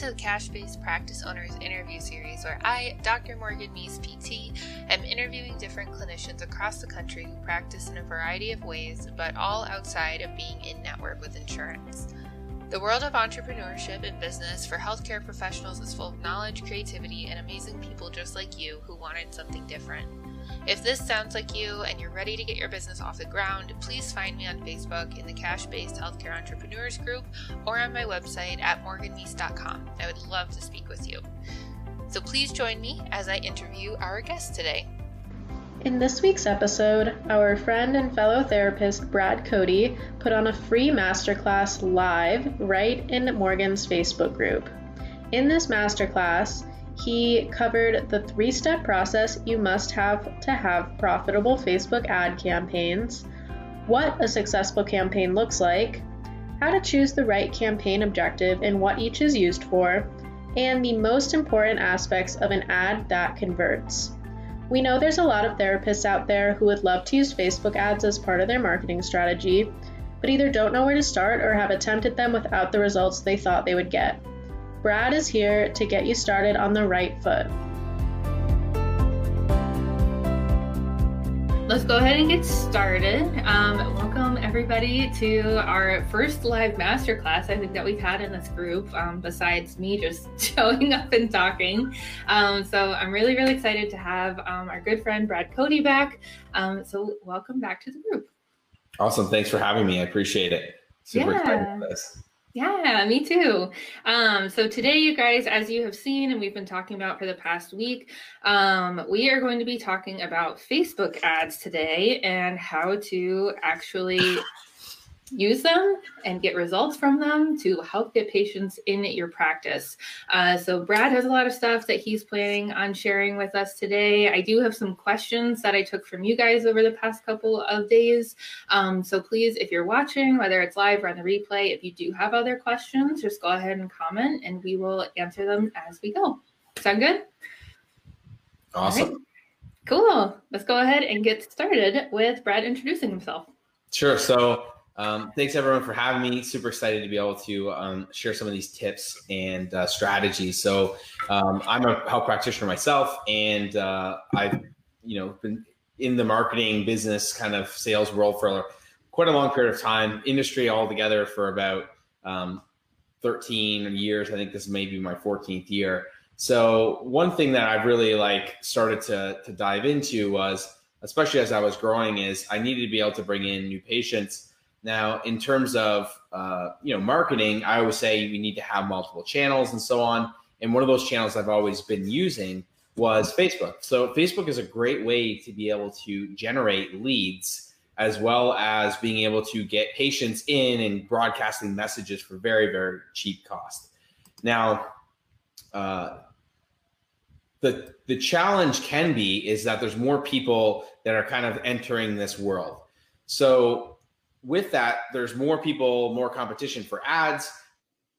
to the Cash Based Practice Owners interview series, where I, Dr. Morgan Meese, PT, am interviewing different clinicians across the country who practice in a variety of ways, but all outside of being in network with insurance. The world of entrepreneurship and business for healthcare professionals is full of knowledge, creativity, and amazing people just like you who wanted something different. If this sounds like you and you're ready to get your business off the ground, please find me on Facebook in the Cash Based Healthcare Entrepreneurs group or on my website at morganmeese.com. I would love to speak with you. So please join me as I interview our guest today. In this week's episode, our friend and fellow therapist Brad Cote put on a free masterclass live right in Morgan's Facebook group. In this masterclass, he covered the three step process you must have to have profitable Facebook ad campaigns, what a successful campaign looks like, how to choose the right campaign objective and what each is used for, and the most important aspects of an ad that converts. We know there's a lot of therapists out there who would love to use Facebook ads as part of their marketing strategy, but either don't know where to start or have attempted them without the results they thought they would get. Brad is here to get you started on the right foot. Let's go ahead and get started. Um, welcome everybody to our first live masterclass I think that we've had in this group, um, besides me just showing up and talking. Um, so I'm really, really excited to have um, our good friend Brad Cote back. Um, so welcome back to the group. Awesome. Thanks for having me. I appreciate it. Super yeah. excited for this. Yeah, me too. Um, so today, you guys, as you have seen and we've been talking about for the past week, um, we are going to be talking about Facebook ads today and how to actually use them and get results from them to help get patients in your practice. Uh, so, Brad has a lot of stuff that he's planning on sharing with us today. I do have some questions that I took from you guys over the past couple of days. Um, so, please, if you're watching, whether it's live or on the replay, if you do have other questions, just go ahead and comment and we will answer them as we go. Sound good? Awesome. Right. Cool. Let's go ahead and get started with Brad introducing himself. Sure. So, um, thanks everyone for having me. Super excited to be able to um, share some of these tips and uh, strategies. So um, I'm a health practitioner myself, and uh, I've you know been in the marketing business kind of sales world for quite a long period of time. Industry altogether for about um, 13 years. I think this may be my 14th year. So one thing that I've really like started to to dive into was, especially as I was growing, is I needed to be able to bring in new patients now, in terms of uh, you know marketing, I always say we need to have multiple channels and so on. And one of those channels I've always been using was Facebook. So Facebook is a great way to be able to generate leads as well as being able to get patients in and broadcasting messages for very very cheap cost. Now, uh, the the challenge can be is that there's more people that are kind of entering this world. So with that, there's more people, more competition for ads.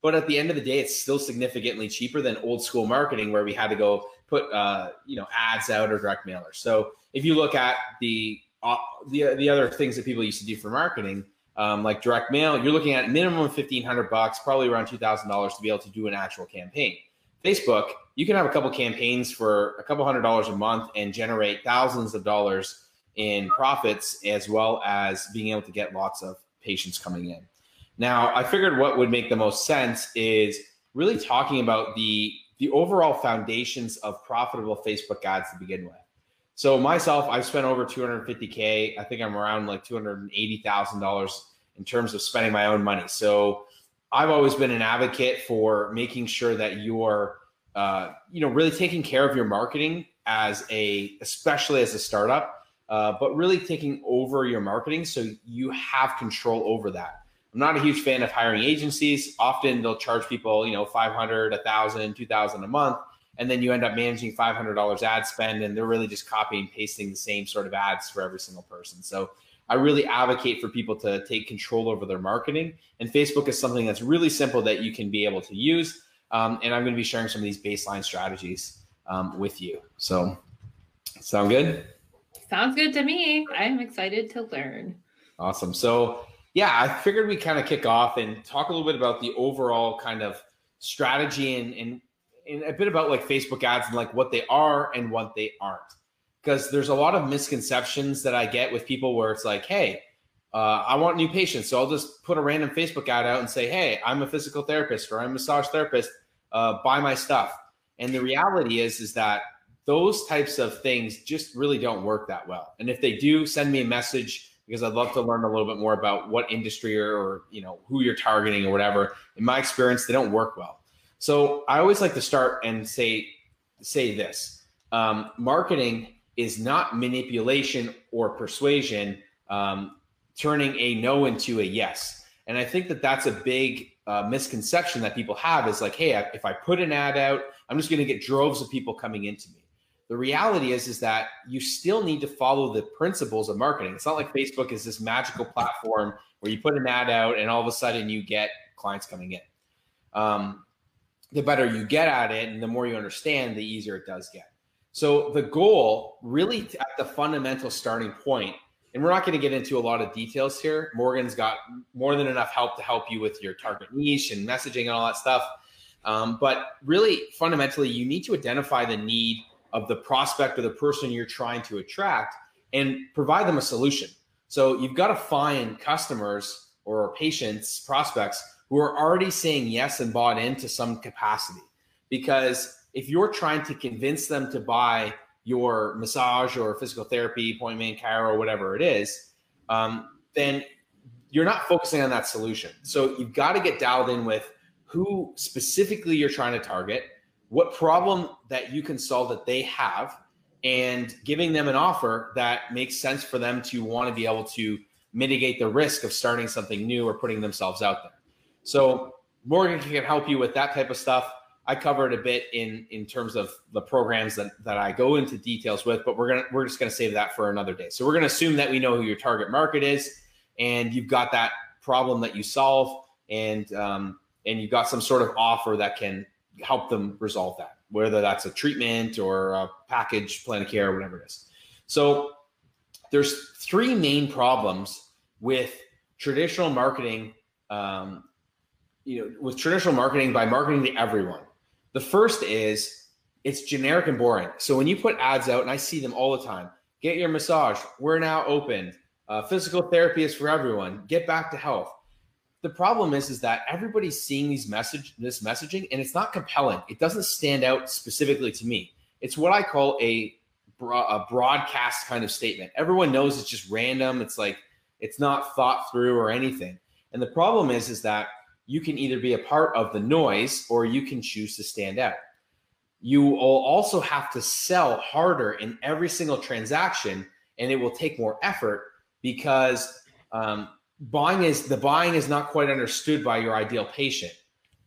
But at the end of the day, it's still significantly cheaper than old school marketing where we had to go put uh, you know ads out or direct mailers. So if you look at the uh, the the other things that people used to do for marketing, um, like direct mail, you're looking at minimum fifteen hundred bucks, probably around two thousand dollars to be able to do an actual campaign. Facebook, you can have a couple campaigns for a couple hundred dollars a month and generate thousands of dollars in profits as well as being able to get lots of patients coming in. Now, I figured what would make the most sense is really talking about the the overall foundations of profitable Facebook ads to begin with. So myself, I've spent over 250k. I think I'm around like 280 thousand dollars in terms of spending my own money. So I've always been an advocate for making sure that you're, uh, you know, really taking care of your marketing as a, especially as a startup uh, but really taking over your marketing so you have control over that. I'm not a huge fan of hiring agencies. Often they'll charge people, you know, 500, 1000, 2000 a month. And then you end up managing $500 ad spend and they're really just copying and pasting the same sort of ads for every single person. So I really advocate for people to take control over their marketing. And Facebook is something that's really simple that you can be able to use. Um, and I'm going to be sharing some of these baseline strategies um, with you. So, sound good? Sounds good to me. I'm excited to learn. Awesome. So, yeah, I figured we kind of kick off and talk a little bit about the overall kind of strategy and, and and a bit about like Facebook ads and like what they are and what they aren't. Because there's a lot of misconceptions that I get with people where it's like, hey, uh, I want new patients. So I'll just put a random Facebook ad out and say, hey, I'm a physical therapist or I'm a massage therapist. Uh, buy my stuff. And the reality is, is that those types of things just really don't work that well. And if they do, send me a message because I'd love to learn a little bit more about what industry or, or you know who you're targeting or whatever. In my experience, they don't work well. So I always like to start and say say this: um, marketing is not manipulation or persuasion, um, turning a no into a yes. And I think that that's a big uh, misconception that people have is like, hey, if I put an ad out, I'm just going to get droves of people coming into me. The reality is, is that you still need to follow the principles of marketing. It's not like Facebook is this magical platform where you put an ad out and all of a sudden you get clients coming in. Um, the better you get at it and the more you understand, the easier it does get. So the goal really at the fundamental starting point, and we're not going to get into a lot of details here. Morgan's got more than enough help to help you with your target niche and messaging and all that stuff. Um, but really, fundamentally, you need to identify the need of the prospect or the person you're trying to attract and provide them a solution. So you've got to find customers or patients, prospects who are already saying yes and bought into some capacity. Because if you're trying to convince them to buy your massage or physical therapy appointment, chiro, whatever it is, um, then you're not focusing on that solution. So you've got to get dialed in with who specifically you're trying to target, what problem that you can solve that they have, and giving them an offer that makes sense for them to want to be able to mitigate the risk of starting something new or putting themselves out there. So Morgan can help you with that type of stuff. I covered a bit in in terms of the programs that, that I go into details with, but we're gonna we're just gonna save that for another day. So we're gonna assume that we know who your target market is, and you've got that problem that you solve, and um, and you've got some sort of offer that can help them resolve that, whether that's a treatment or a package plan of care whatever it is. So there's three main problems with traditional marketing um, you know, with traditional marketing by marketing to everyone. The first is it's generic and boring. So when you put ads out, and I see them all the time, get your massage. We're now open. Uh, physical therapy is for everyone. Get back to health. The problem is, is that everybody's seeing these message, this messaging, and it's not compelling. It doesn't stand out specifically to me. It's what I call a, a broadcast kind of statement. Everyone knows it's just random. It's like it's not thought through or anything. And the problem is, is that you can either be a part of the noise or you can choose to stand out. You will also have to sell harder in every single transaction, and it will take more effort because um, buying is the buying is not quite understood by your ideal patient,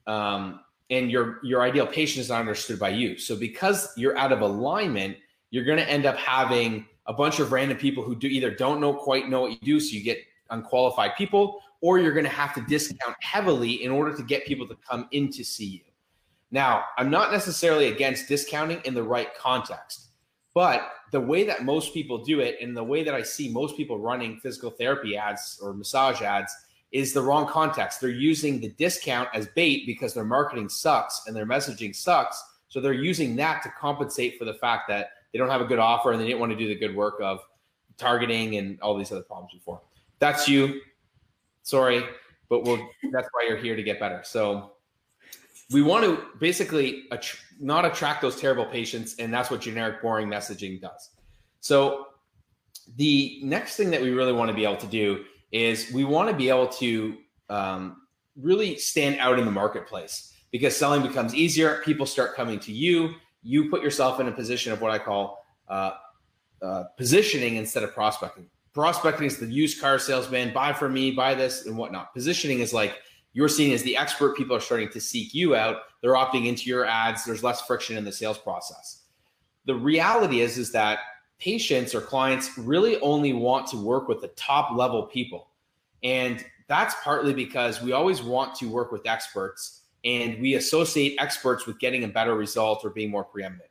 um, and your your ideal patient is not understood by you. So because you're out of alignment, you're going to end up having a bunch of random people who do either don't know quite know what you do, so you get unqualified people, or you're going to have to discount heavily in order to get people to come in to see you. Now, I'm not necessarily against discounting in the right context, but the way that most people do it and the way that I see most people running physical therapy ads or massage ads is the wrong context. They're using the discount as bait because their marketing sucks and their messaging sucks. So they're using that to compensate for the fact that they don't have a good offer and they didn't want to do the good work of targeting and all these other problems before. That's you sorry, but we'll, that's why you're here to get better. So we want to basically att- not attract those terrible patients, and that's what generic boring messaging does. So the next thing that we really want to be able to do is we want to be able to um, really stand out in the marketplace because selling becomes easier. People start coming to you. You put yourself in a position of what I call uh, uh, positioning instead of prospecting prospecting is the used car salesman, buy from me, buy this and whatnot. Positioning is like you're seen as the expert. People are starting to seek you out. They're opting into your ads. There's less friction in the sales process. The reality is, is that patients or clients really only want to work with the top level people. And that's partly because we always want to work with experts and we associate experts with getting a better result or being more preeminent.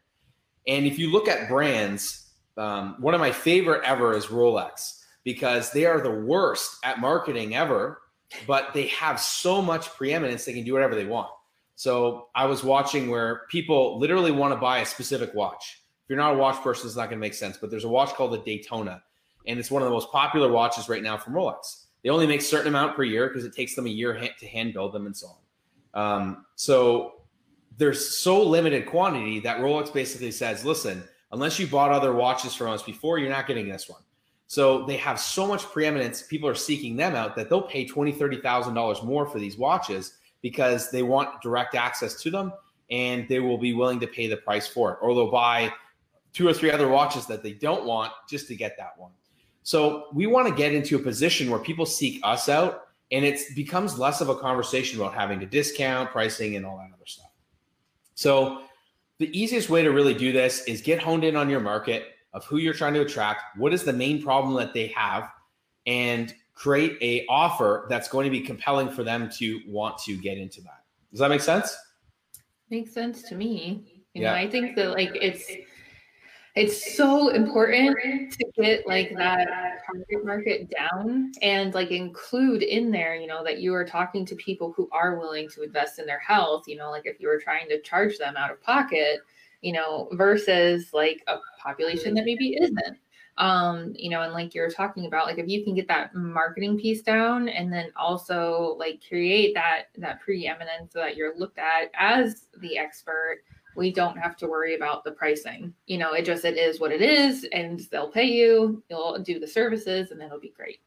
And if you look at brands, um, one of my favorite ever is Rolex because they are the worst at marketing ever, but they have so much preeminence they can do whatever they want. So I was watching where people literally want to buy a specific watch. If you're not a watch person, it's not going to make sense. But there's a watch called the Daytona, and it's one of the most popular watches right now from Rolex. They only make a certain amount per year because it takes them a year to hand build them and so on. Um, so there's so limited quantity that Rolex basically says, listen, unless you bought other watches from us before, you're not getting this one. So they have so much preeminence, people are seeking them out that they'll pay twenty, thirty thousand dollars more for these watches because they want direct access to them and they will be willing to pay the price for it. Or they'll buy two or three other watches that they don't want just to get that one. So we want to get into a position where people seek us out and it becomes less of a conversation about having to discount pricing and all that other stuff. So the easiest way to really do this is get honed in on your market of who you're trying to attract, what is the main problem that they have, and create a offer that's going to be compelling for them to want to get into that. Does that make sense? Makes sense to me. You yeah. know, I think that like it's it's so important to get like that target market down and like include in there you know that you are talking to people who are willing to invest in their health you know like if you were trying to charge them out of pocket you know versus like a population that maybe isn't um you know and like you're talking about like if you can get that marketing piece down and then also like create that that preeminence so that you're looked at as the expert we don't have to worry about the pricing. You know, it just it is what it is, and they'll pay you. You'll do the services, and it'll be great.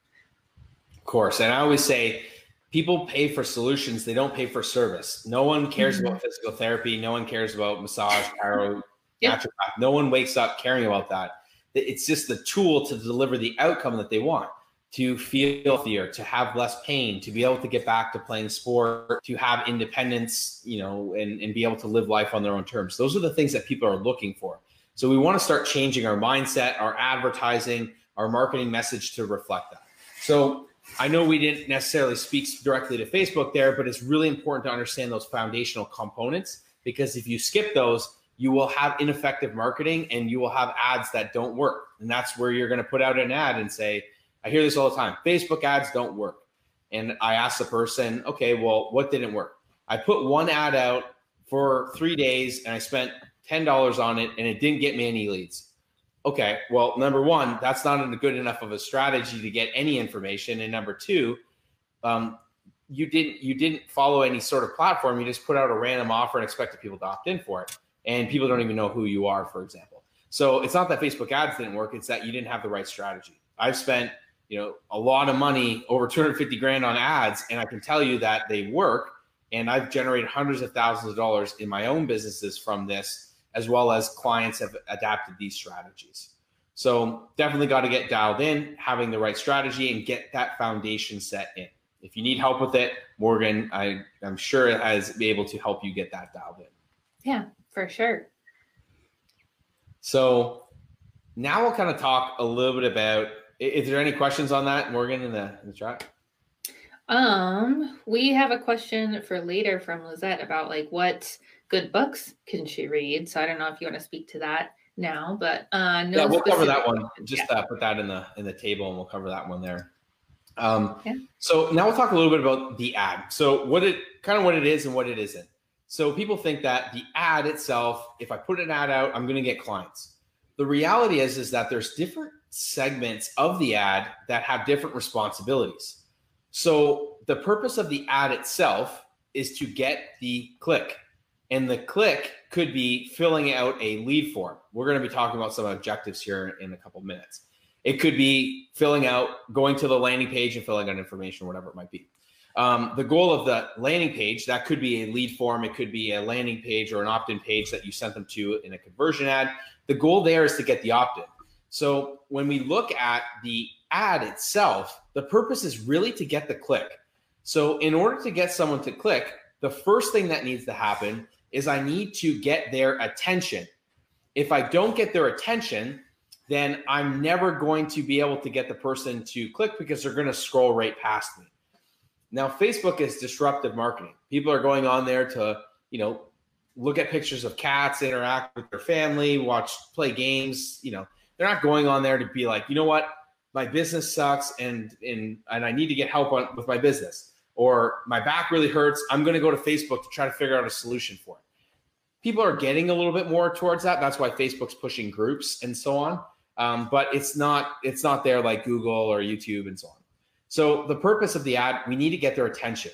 Of course, and I always say people pay for solutions; they don't pay for service. No one cares mm-hmm. about physical therapy. No one cares about massage, chiro, yep. No one wakes up caring about that. It's just the tool to deliver the outcome that they want to feel healthier, to have less pain, to be able to get back to playing sport, to have independence, you know, and, and be able to live life on their own terms. Those are the things that people are looking for. So we want to start changing our mindset, our advertising, our marketing message to reflect that. So I know we didn't necessarily speak directly to Facebook there, but it's really important to understand those foundational components because if you skip those, you will have ineffective marketing and you will have ads that don't work. And that's where you're going to put out an ad and say, I hear this all the time. Facebook ads don't work. And I ask the person, okay, well, what didn't work? I put one ad out for three days and I spent $10 on it and it didn't get me any leads. Okay, well, number one, that's not a good enough of a strategy to get any information. And number two, um, you didn't you didn't follow any sort of platform. You just put out a random offer and expected people to opt in for it. And people don't even know who you are, for example. So it's not that Facebook ads didn't work, it's that you didn't have the right strategy. I've spent you know a lot of money over 250 grand on ads and i can tell you that they work and i've generated hundreds of thousands of dollars in my own businesses from this as well as clients have adapted these strategies. So definitely got to get dialed in having the right strategy and get that foundation set in. If you need help with it morgan i i'm sure has be able to help you get that dialed in. Yeah for sure. So now we'll kind of talk a little bit about is there any questions on that, Morgan, in the, in the chat? Um, we have a question for later from Lizette about like what good books can she read. So I don't know if you want to speak to that now, but uh, no. Yeah, we'll cover that one. Just yeah. uh, put that in the in the table, and we'll cover that one there. Um, yeah. So now we'll talk a little bit about the ad. So what it kind of what it is and what it isn't. So people think that the ad itself, if I put an ad out, I'm going to get clients. The reality is is that there's different segments of the ad that have different responsibilities. So the purpose of the ad itself is to get the click. And the click could be filling out a lead form. We're going to be talking about some objectives here in a couple minutes. It could be filling out, going to the landing page and filling out information, whatever it might be. Um, the goal of the landing page that could be a lead form, it could be a landing page or an opt-in page that you sent them to in a conversion ad. The goal there is to get the opt-in. So when we look at the ad itself, the purpose is really to get the click. So in order to get someone to click, the first thing that needs to happen is I need to get their attention. If I don't get their attention, then I'm never going to be able to get the person to click because they're going to scroll right past me. Now, Facebook is disruptive marketing. People are going on there to, you know, look at pictures of cats, interact with their family, watch, play games, you know, they're not going on there to be like, you know what, my business sucks and and and I need to get help on, with my business. Or my back really hurts. I'm going to go to Facebook to try to figure out a solution for it. People are getting a little bit more towards that. That's why Facebook's pushing groups and so on. Um, but it's not it's not there like Google or YouTube and so on. So the purpose of the ad, we need to get their attention.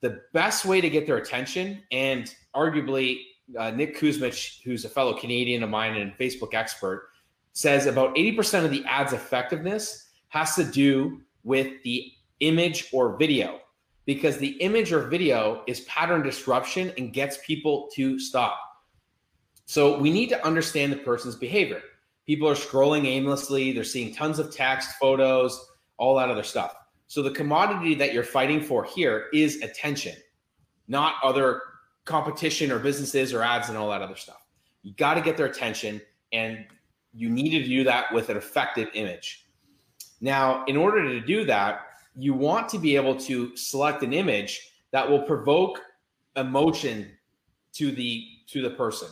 The best way to get their attention, and arguably uh, Nick Kusmich, who's a fellow Canadian of mine and Facebook expert, says about 80% of the ad's effectiveness has to do with the image or video because the image or video is pattern disruption and gets people to stop. So we need to understand the person's behavior. People are scrolling aimlessly, they're seeing tons of text, photos, all that other stuff. So the commodity that you're fighting for here is attention, not other competition or businesses or ads and all that other stuff. You got to get their attention and you need to do that with an effective image. Now, in order to do that, you want to be able to select an image that will provoke emotion to the to the person.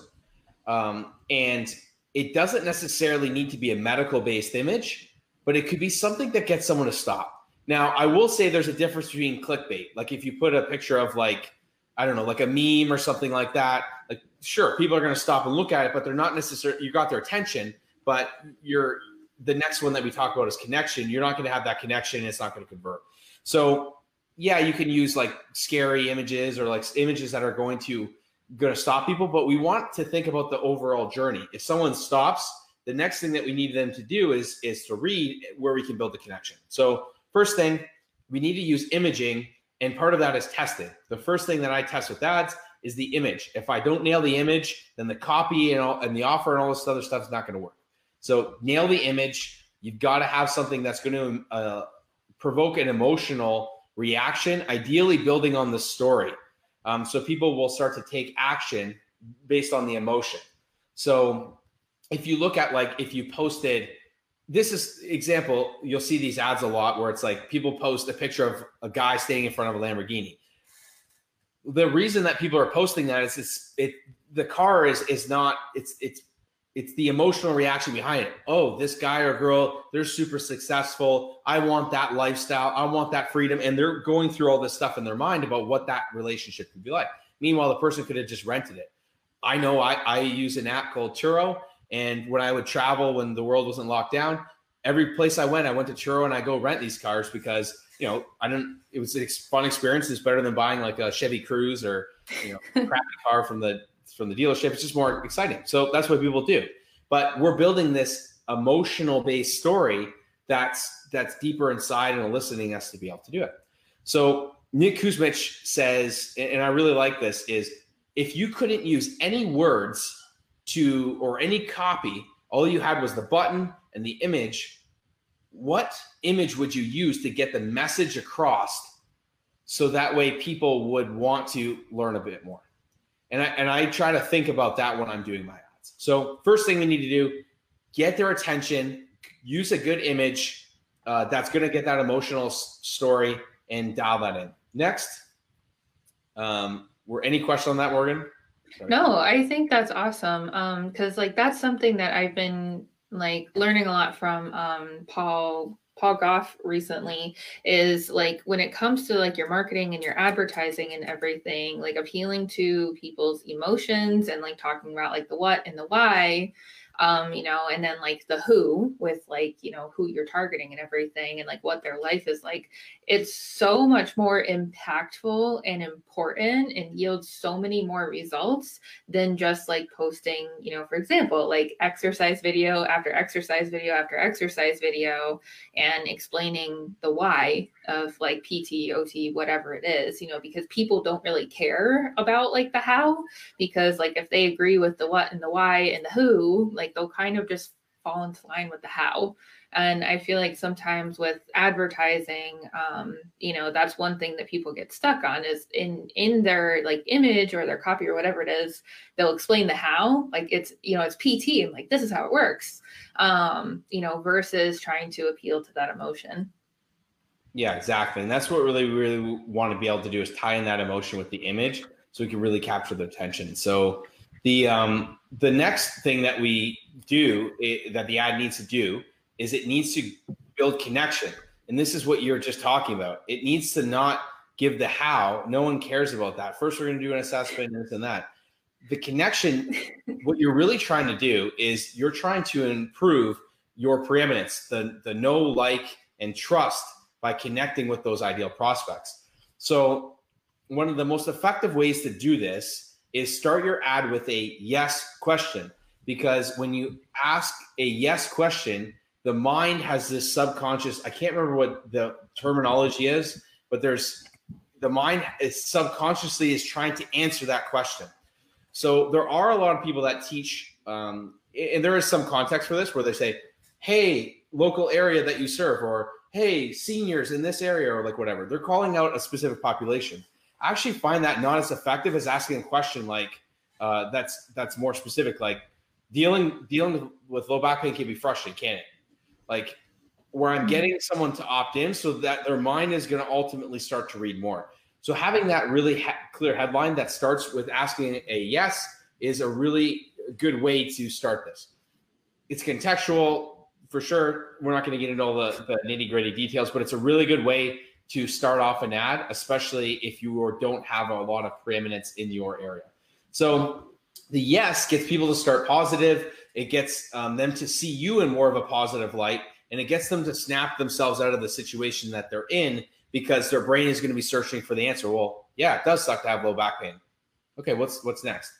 Um, and it doesn't necessarily need to be a medical based image, but it could be something that gets someone to stop. Now, I will say there's a difference between clickbait. Like if you put a picture of like I don't know, like a meme or something like that. Like, sure, people are going to stop and look at it, but they're not necessarily, you got their attention, but you're, the next one that we talk about is connection. You're not going to have that connection. it's not going to convert. So, yeah, you can use like scary images or like images that are going to, going to stop people, but we want to think about the overall journey. If someone stops, the next thing that we need them to do is, is to read where we can build the connection. So, first thing, we need to use imaging and part of that is testing. The first thing that I test with ads is the image. If I don't nail the image, then the copy and all, and the offer and all this other stuff is not going to work. So nail the image. You've got to have something that's going to uh, provoke an emotional reaction, ideally building on the story. Um, so people will start to take action based on the emotion. So if you look at like if you posted this is example you'll see these ads a lot where it's like people post a picture of a guy standing in front of a lamborghini the reason that people are posting that is it's it the car is is not it's it's it's the emotional reaction behind it. Oh this guy or girl they're super successful. I want that lifestyle. I want that freedom. And they're going through all this stuff in their mind about what that relationship could be like. Meanwhile the person could have just rented it. I know i i use an app called turo and when I would travel when the world wasn't locked down, every place I went, I went to Turo and I go rent these cars because you know I didn't. It was a fun experience. It's better than buying like a Chevy Cruze or you know crappy car from the from the dealership. It's just more exciting. So that's what people do. But we're building this emotional based story that's that's deeper inside and eliciting us to be able to do it. So Nick Kusmich says, and I really like this, is if you couldn't use any words to or any copy, all you had was the button and the image. What image would you use to get the message across so that way people would want to learn a bit more? And I, and I try to think about that when I'm doing my ads. So, first thing we need to do get their attention, use a good image uh, that's going to get that emotional s- story and dial that in. Next, um, were any questions on that, Morgan? Sorry. No, I think that's awesome. Um, because like that's something that I've been like learning a lot from um Paul Paul Goff recently is like when it comes to like your marketing and your advertising and everything, like appealing to people's emotions and like talking about like the what and the why um, you know, and then like the who with like, you know, who you're targeting and everything and like what their life is like. It's so much more impactful and important and yields so many more results than just like posting, you know, for example, like exercise video after exercise video after exercise video and explaining the why of like PT, OT, whatever it is, you know, because people don't really care about like the how because like if they agree with the what and the why and the who, like like they'll kind of just fall into line with the how. And i feel like sometimes with advertising um, you know that's one thing that people get stuck on is in in their like image or their copy or whatever it is they'll explain the how. Like it's you know it's pt and like this is how it works um, you know versus trying to appeal to that emotion. Yeah exactly. And that's what really really want to be able to do is tie in that emotion with the image so we can really capture the attention. So the um, the next thing that we do it, that the ad needs to do is it needs to build connection, and this is what you're just talking about. It needs to not give the how. No one cares about that. First, we're going to do an assessment and this and that. The connection, what you're really trying to do is you're trying to improve your preeminence, the, the know, like, and trust by connecting with those ideal prospects. So, one of the most effective ways to do this is start your ad with a yes question. Because when you ask a yes question, the mind has this subconscious, I can't remember what the terminology is, but there's the mind is subconsciously is trying to answer that question. So there are a lot of people that teach, um, and there is some context for this where they say, "Hey, local area that you serve," or "Hey, seniors in this area," or like whatever. They're calling out a specific population. I actually find that not as effective as asking a question like uh, that's that's more specific, like dealing dealing with low back pain can be frustrating, can it? Like where I'm mm-hmm. getting someone to opt in so that their mind is going to ultimately start to read more. So having that really ha- clear headline that starts with asking a yes is a really good way to start this. It's contextual for sure. We're not going to get into all the, the nitty gritty details, but it's a really good way to start off an ad, especially if you don't have a lot of preeminence in your area. So the yes gets people to start positive. It gets um, them to see you in more of a positive light and it gets them to snap themselves out of the situation that they're in because their brain is going to be searching for the answer. Well, yeah, it does suck to have low back pain. Okay, what's what's next?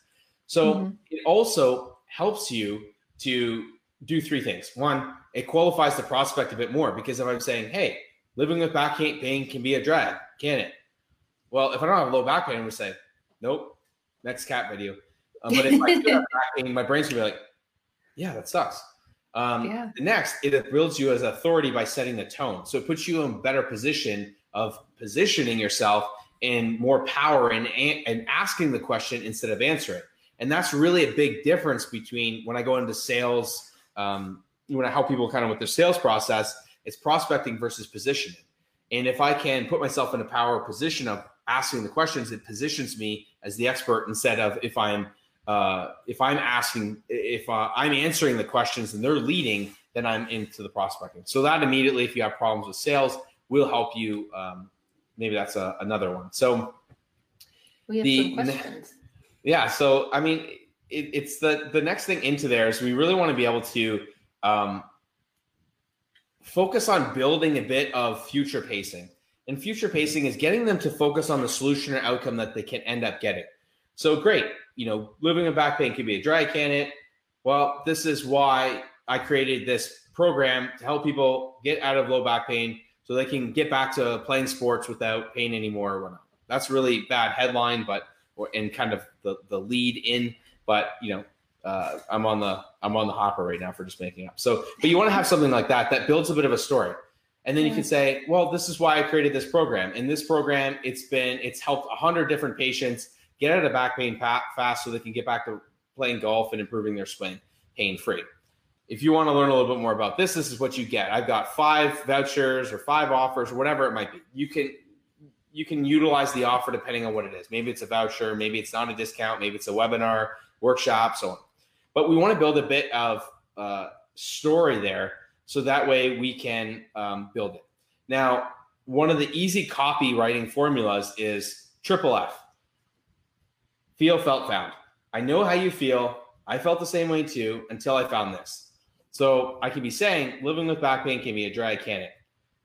So mm-hmm. it also helps you to do three things. One, it qualifies the prospect a bit more because if I'm saying, hey, living with back pain can be a drag, can it? Well, if I don't have low back pain, I'm gonna say, nope, next cat video. Um, but if I have back pain, my brain's gonna be like, yeah, that sucks. Um, yeah. The next, it builds you as authority by setting the tone. So it puts you in a better position of positioning yourself in more power and, and asking the question instead of answering. And that's really a big difference between when I go into sales, um, when I help people kind of with their sales process, it's prospecting versus positioning. And if I can put myself in a power position of asking the questions, it positions me as the expert instead of if I'm uh, if I'm asking, if uh, I'm answering the questions and they're leading, then I'm into the prospecting. So that immediately, if you have problems with sales, will help you. Um, maybe that's a, another one. So we have the, some questions. Yeah. So I mean, it, it's the the next thing into there is we really want to be able to um, focus on building a bit of future pacing. And future pacing is getting them to focus on the solution or outcome that they can end up getting. So great you know, living in back pain can be a drag can it? Well, this is why I created this program to help people get out of low back pain so they can get back to playing sports without pain anymore or whatnot. That's really bad headline, but or in kind of the the lead in. But you know, uh, I'm on the I'm on the hopper right now for just making up. So, but you want to have something like that that builds a bit of a story, and then you can say, well, this is why I created this program. In this program, it's been it's helped hundred different patients get out of back pain fast so they can get back to playing golf and improving their swing pain free. If you want to learn a little bit more about this, this is what you get. I've got five vouchers or five offers or whatever it might be. You can you can utilize the offer depending on what it is. Maybe it's a voucher, maybe it's not a discount, maybe it's a webinar, workshop, so on. But we want to build a bit of uh, story there so that way we can um, build it. Now, one of the easy copywriting formulas is triple F Feel, felt, found. I know how you feel. I felt the same way too until I found this. So I could be saying living with back pain can be a drag can it?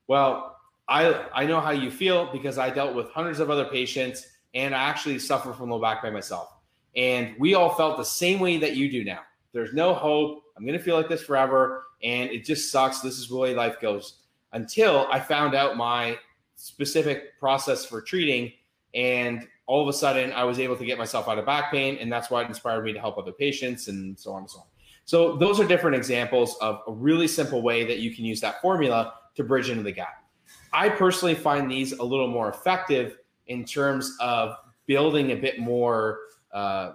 Well, I I know how you feel because I dealt with hundreds of other patients and I actually suffer from low back pain myself. And we all felt the same way that you do now. There's no hope. I'm going to feel like this forever and it just sucks. This is the way life goes. Until I found out my specific process for treating and all of a sudden I was able to get myself out of back pain, and that's why it inspired me to help other patients and so on and so on. So those are different examples of a really simple way that you can use that formula to bridge into the gap. I personally find these a little more effective in terms of building a bit more uh,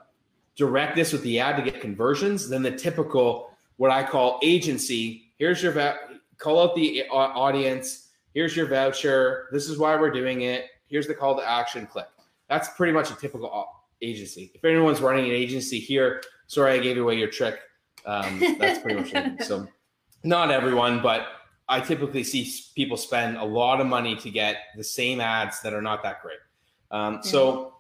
directness with the ad to get conversions than the typical what I call agency. Here's your va- call out the uh, audience. Here's your voucher. This is why we're doing it. Here's the call to action. Click. That's pretty much a typical agency. If anyone's running an agency here, sorry I gave away your trick. Um, that's pretty much it. So, not everyone, but I typically see people spend a lot of money to get the same ads that are not that great. Um, so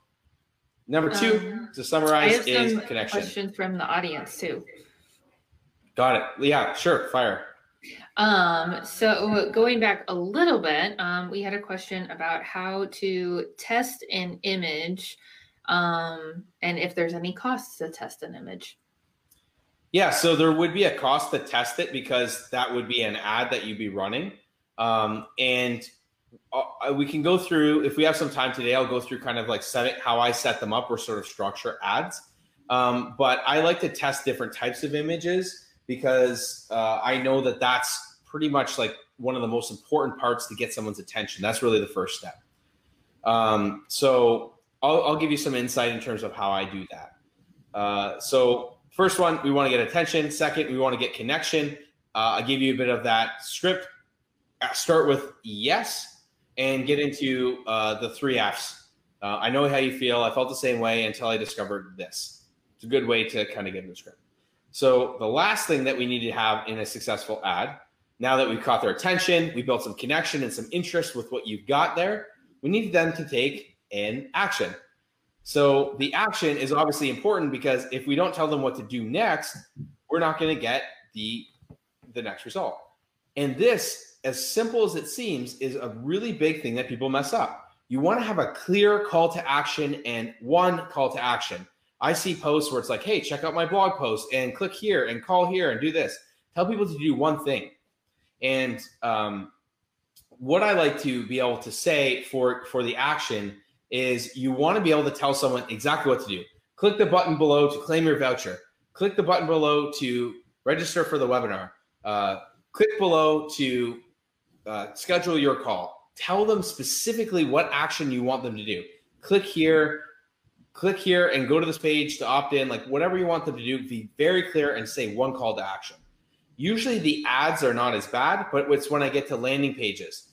number two um, to summarize is connection. Questions from the audience too. Got it. Yeah, sure. Fire. Um, so going back a little bit, um, we had a question about how to test an image, um, and if there's any costs to test an image. Yeah, so there would be a cost to test it because that would be an ad that you'd be running. Um, and uh, we can go through, if we have some time today, I'll go through kind of like set it, how I set them up or sort of structure ads. Um, but I like to test different types of images because uh, I know that that's pretty much like one of the most important parts to get someone's attention. That's really the first step. Um, so I'll, I'll, give you some insight in terms of how I do that. Uh, so First one, we want to get attention. Second, we want to get connection. Uh, I give you a bit of that script. Uh, start with yes and get into uh, the three F's. Uh, I know how you feel. I felt the same way until I discovered this. It's a good way to kind of get in the script. So the last thing that we need to have in a successful ad, now that we've caught their attention, we built some connection and some interest with what you've got there, we need them to take an action. So the action is obviously important because if we don't tell them what to do next, we're not going to get the the next result. And this, as simple as it seems, is a really big thing that people mess up. You want to have a clear call to action and one call to action. I see posts where it's like, hey, check out my blog post and click here and call here and do this. Tell people to do one thing. And um, what I like to be able to say for for the action is you want to be able to tell someone exactly what to do. Click the button below to claim your voucher. Click the button below to register for the webinar. Uh, click below to uh, schedule your call. Tell them specifically what action you want them to do. Click here, click here, and go to this page to opt in. Like whatever you want them to do, be very clear and say one call to action. Usually the ads are not as bad, but it's when I get to landing pages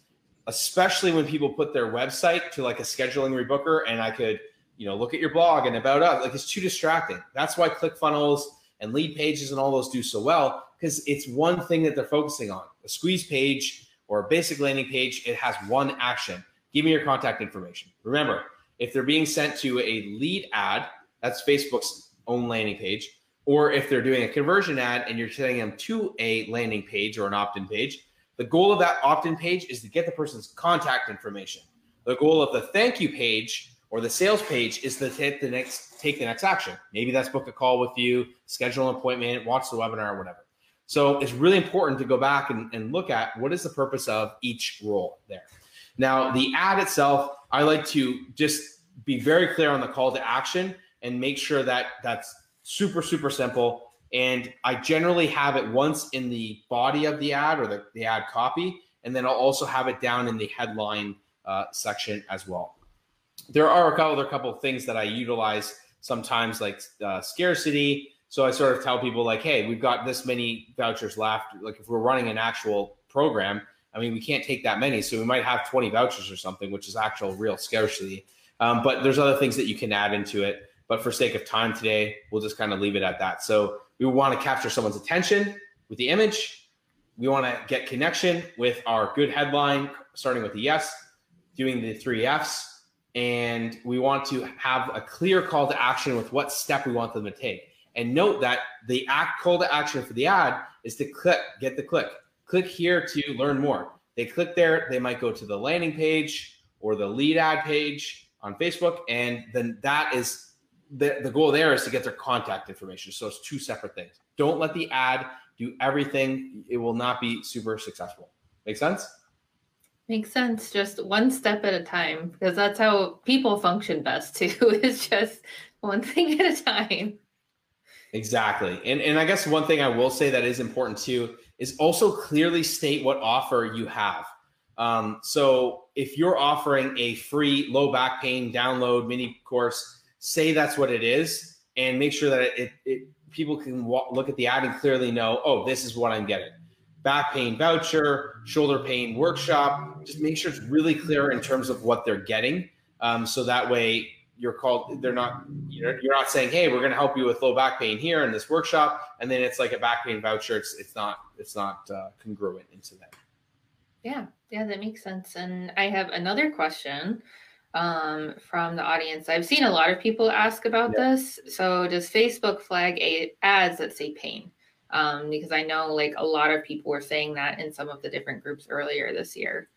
especially when people put their website to like a scheduling rebooker and I could, you know, look at your blog and about us. Like it's too distracting. That's why ClickFunnels and lead pages and all those do so well because it's one thing that they're focusing on. A squeeze page or basic landing page, it has one action. Give me your contact information. Remember, if they're being sent to a lead ad, that's Facebook's own landing page, or if they're doing a conversion ad and you're sending them to a landing page or an opt-in page, the goal of that opt-in page is to get the person's contact information. The goal of the thank you page or the sales page is to take the next take the next action. Maybe that's book a call with you, schedule an appointment, watch the webinar, or whatever. So it's really important to go back and, and look at what is the purpose of each role there. Now, the ad itself, I like to just be very clear on the call to action and make sure that that's super, super simple and I generally have it once in the body of the ad or the, the ad copy, and then I'll also have it down in the headline uh, section as well. There are a couple other couple of things that I utilize sometimes, like uh, scarcity. So I sort of tell people like, hey, we've got this many vouchers left. Like if we're running an actual program, I mean, we can't take that many, so we might have 20 vouchers or something, which is actual real scarcity. Um, but there's other things that you can add into it. But for sake of time today, we'll just kind of leave it at that. So we want to capture someone's attention with the image. We want to get connection with our good headline, starting with the yes, doing the three F's. And we want to have a clear call to action with what step we want them to take. And note that the act call to action for the ad is to click, get the click. Click here to learn more. They click there, they might go to the landing page or the lead ad page on Facebook, and then that is the, the goal there is to get their contact information. So it's two separate things. Don't let the ad do everything. It will not be super successful. Make sense? Makes sense. Just one step at a time because that's how people function best too. Is just one thing at a time. Exactly. And and I guess one thing I will say that is important too is also clearly state what offer you have. Um, so if you're offering a free low back pain download mini course, say that's what it is and make sure that it, it, it people can look at the ad and clearly know, oh, this is what I'm getting. Back pain voucher, shoulder pain workshop. Just make sure it's really clear in terms of what they're getting. Um, so that way you're called, they're not, you're, you're not saying, hey, we're going to help you with low back pain here in this workshop. And then it's like a back pain voucher. It's, it's not, it's not uh, congruent into that. Yeah, yeah, that makes sense. And I have another question um, from the audience. I've seen a lot of people ask about yeah. this. So, does Facebook flag ads that say pain? Um, because I know like a lot of people were saying that in some of the different groups earlier this year.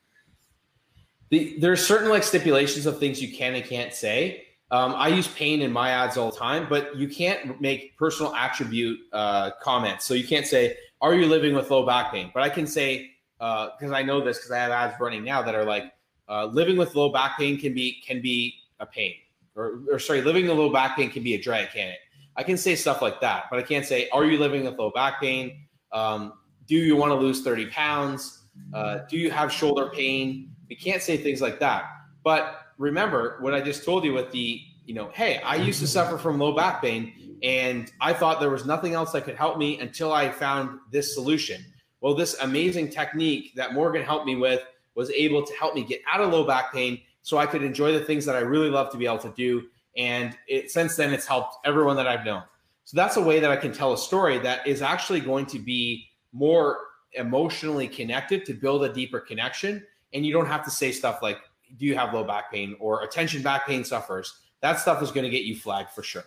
The, there's certain like stipulations of things you can and can't say. Um, I use pain in my ads all the time, but you can't make personal attribute uh, comments. So you can't say, "Are you living with low back pain?" But I can say, because uh, I know this because I have ads running now that are like, uh, living with low back pain can be can be a pain, or, or sorry, living with low back pain can be a drag, can it? I can say stuff like that, but I can't say, "Are you living with low back pain?" Um, do you want to lose 30 pounds? Uh, do you have shoulder pain? We can't say things like that. But remember what I just told you with the, you know, hey, I used to mm-hmm. suffer from low back pain and I thought there was nothing else that could help me until I found this solution. Well, this amazing technique that Morgan helped me with was able to help me get out of low back pain so I could enjoy the things that I really love to be able to do. And it, since then, it's helped everyone that I've known. So that's a way that I can tell a story that is actually going to be more emotionally connected to build a deeper connection. And you don't have to say stuff like, do you have low back pain or attention back pain suffers? That stuff is going to get you flagged for sure.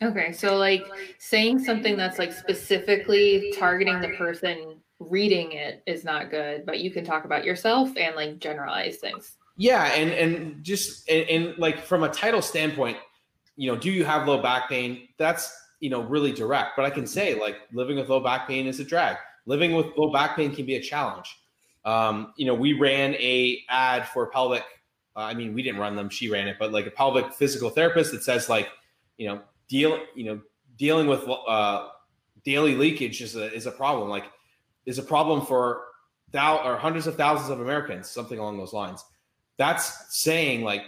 Okay, so like saying something that's like specifically targeting the person reading it is not good, but you can talk about yourself and like generalize things. Yeah, and and just and, and like from a title standpoint, you know, do you have low back pain? That's you know really direct, but I can say like living with low back pain is a drag. Living with low back pain can be a challenge. Um, you know, we ran a ad for pelvic. Uh, I mean, we didn't run them; she ran it, but like a pelvic physical therapist that says like, you know, deal, you know, dealing with uh, daily leakage is a is a problem. Like, is a problem for thou or hundreds of thousands of Americans, something along those lines. That's saying like,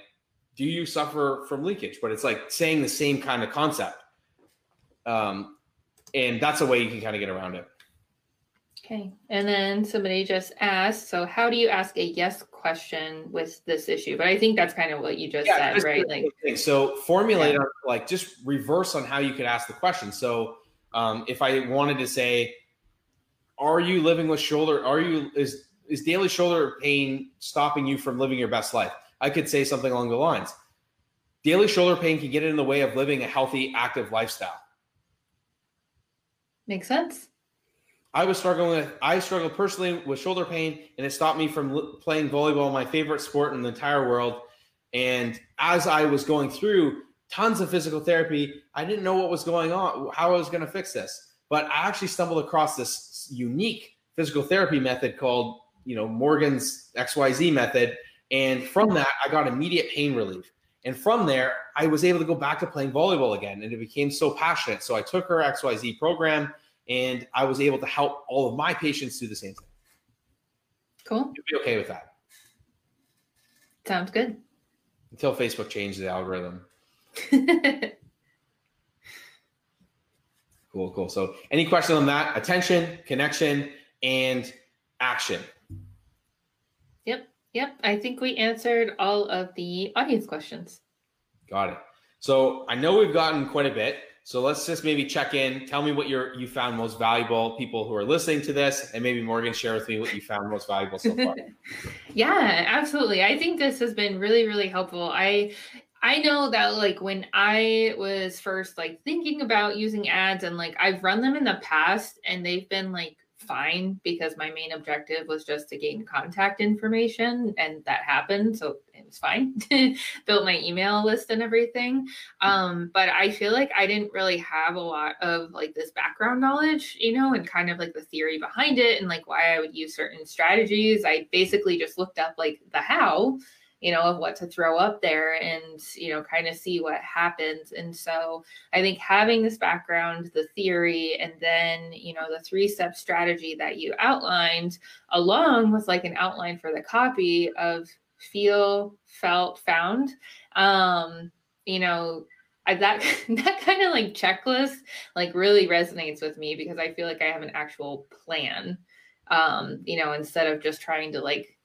do you suffer from leakage? But it's like saying the same kind of concept. Um, and that's a way you can kind of get around it. Okay. And then somebody just asked, so how do you ask a yes question with this issue? But I think that's kind of what you just yeah, said, right? Like so formulate yeah. like just reverse on how you could ask the question. So um, if I wanted to say, are you living with shoulder, are you is is daily shoulder pain stopping you from living your best life? I could say something along the lines. Daily shoulder pain can get in the way of living a healthy, active lifestyle. Makes sense. I was struggling with, I struggled personally with shoulder pain, and it stopped me from playing volleyball, my favorite sport in the entire world. And as I was going through tons of physical therapy, I didn't know what was going on, how I was going to fix this. But I actually stumbled across this unique physical therapy method called, you know, Morgan's XYZ method. And from that, I got immediate pain relief. And from there, I was able to go back to playing volleyball again. And it became so passionate. So I took her XYZ program and I was able to help all of my patients do the same thing. Cool. You'd be okay with that. Sounds good. Until Facebook changed the algorithm. cool, cool. So, any question on that? Attention, connection, and action. Yep, yep. I think we answered all of the audience questions. Got it. So, I know we've gotten quite a bit. So let's just maybe check in. Tell me what you you found most valuable. People who are listening to this, and maybe Morgan share with me what you found most valuable so far. yeah, absolutely. I think this has been really really helpful. I I know that like when I was first like thinking about using ads and like I've run them in the past and they've been like fine because my main objective was just to gain contact information and that happened so was fine built my email list and everything um, but i feel like i didn't really have a lot of like this background knowledge you know and kind of like the theory behind it and like why i would use certain strategies i basically just looked up like the how you know, of what to throw up there and, you know, kind of see what happens. And so I think having this background, the theory, and then, you know, the three step strategy that you outlined, along with like an outline for the copy of feel, felt, found, um, you know, I, that that kind of like checklist like really resonates with me because I feel like I have an actual plan. Um, you know, instead of just trying to like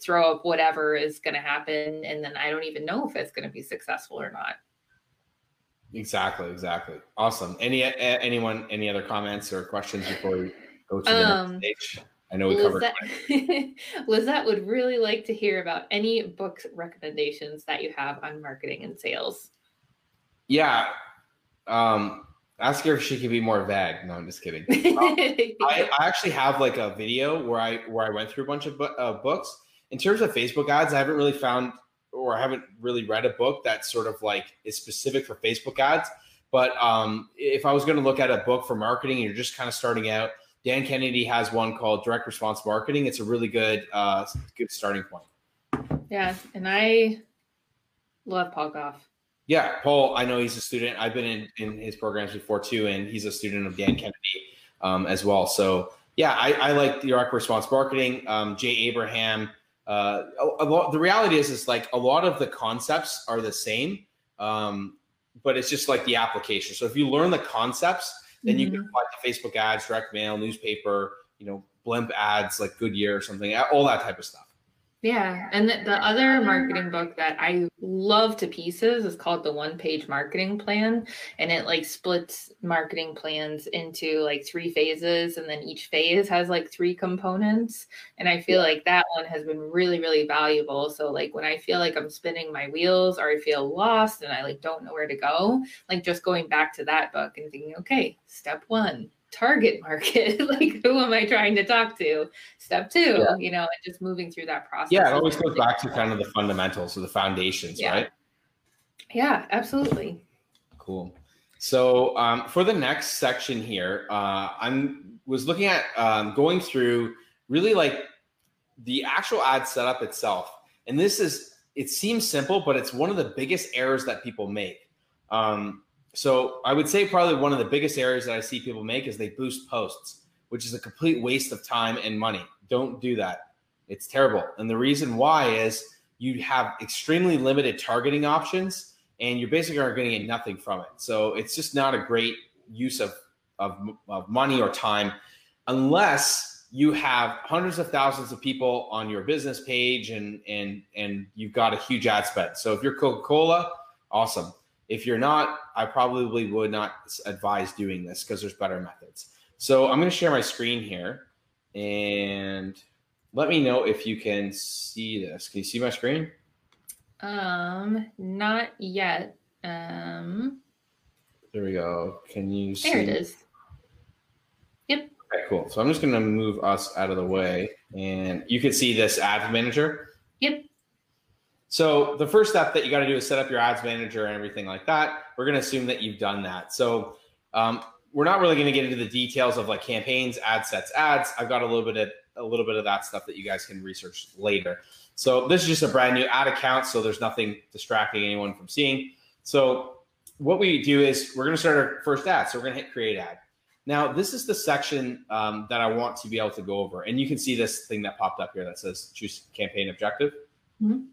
throw up whatever is going to happen and then i don't even know if it's going to be successful or not. Exactly exactly. Awesome. Any anyone any other comments or questions before we go to the um, next stage I know we covered. Lizette, Lizette would really like to hear about any book recommendations that you have on marketing and sales. Yeah. Um, ask her if she could be more vague. No, I'm just kidding. Um, I, I, actually have like a video where I where I went through a bunch of bu- uh, books. In terms of Facebook ads, I haven't really found or I haven't really read a book that sort of like is specific for Facebook ads. But um, if I was going to look at a book for marketing and you're just kind of starting out, Dan Kennedy has one called Direct Response Marketing. It's a really good uh, good starting point. Yeah, and I love Paul Gough. Yeah, Paul. I know he's a student. I've been in, in his programs before too, and he's a student of Dan Kennedy um, as well. So yeah, I, I like direct response marketing. Um, Jay Abraham. Uh, a, a lot, the reality is, is like a lot of the concepts are the same, um, but it's just like the application. So if you learn the concepts, then mm-hmm. you can mm-hmm. apply to Facebook ads, direct mail, newspaper, you know, blimp ads like Goodyear or something, all that type of stuff. Yeah. And the, the, other marketing book that I love to pieces is called The One Page Marketing Plan. And it like splits marketing plans into like three phases. And then each phase has like three components. And I feel like that one has been really, really valuable. So, like, when I feel like I'm spinning my wheels or I feel lost and I like don't know where to go, like just going back to that book and thinking, okay, step one, target market like who am i trying to talk to? Step two yeah. you know and just moving through that process yeah it always goes back to kind of the fundamentals or the foundations yeah. right? Yeah absolutely. Cool. So um, for the next section here uh, i'm was looking at um, going through really like the actual ad setup itself. And this is it seems simple but it's one of the biggest errors that people make. Um, so I would say probably one of the biggest errors that I see people make is they boost posts, which is a complete waste of time and money. Don't do that. It's terrible. And the reason why is you have extremely limited targeting options and you basically are going to get nothing from it. So it's just not a great use of, of, of money or time unless you have hundreds of thousands of people on your business page and and and you've got a huge ad spend. So if you're Coca-Cola, awesome if you're not, I probably would not advise doing this because there's better methods. So I'm going to share my screen here and let me know if you can see this. Can you see my screen? Um, not yet. Um, there we go. Can you see? There it is. Yep. Okay, cool. So I'm just going to move us out of the way and you can see this ad manager. Yep. So the first step that you got to do is set up your ads manager and everything like that. We're going to assume that you've done that. So um, we're not really going to get into the details of like campaigns, ad sets, ads. I've got a little bit of a little bit of that stuff that you guys can research later. So this is just a brand new ad account, so there's nothing distracting anyone from seeing. So what we do is we're going to start our first ad. So we're going to hit create ad. Now this is the section um, that I want to be able to go over, and you can see this thing that popped up here that says choose campaign objective. Mm-hmm.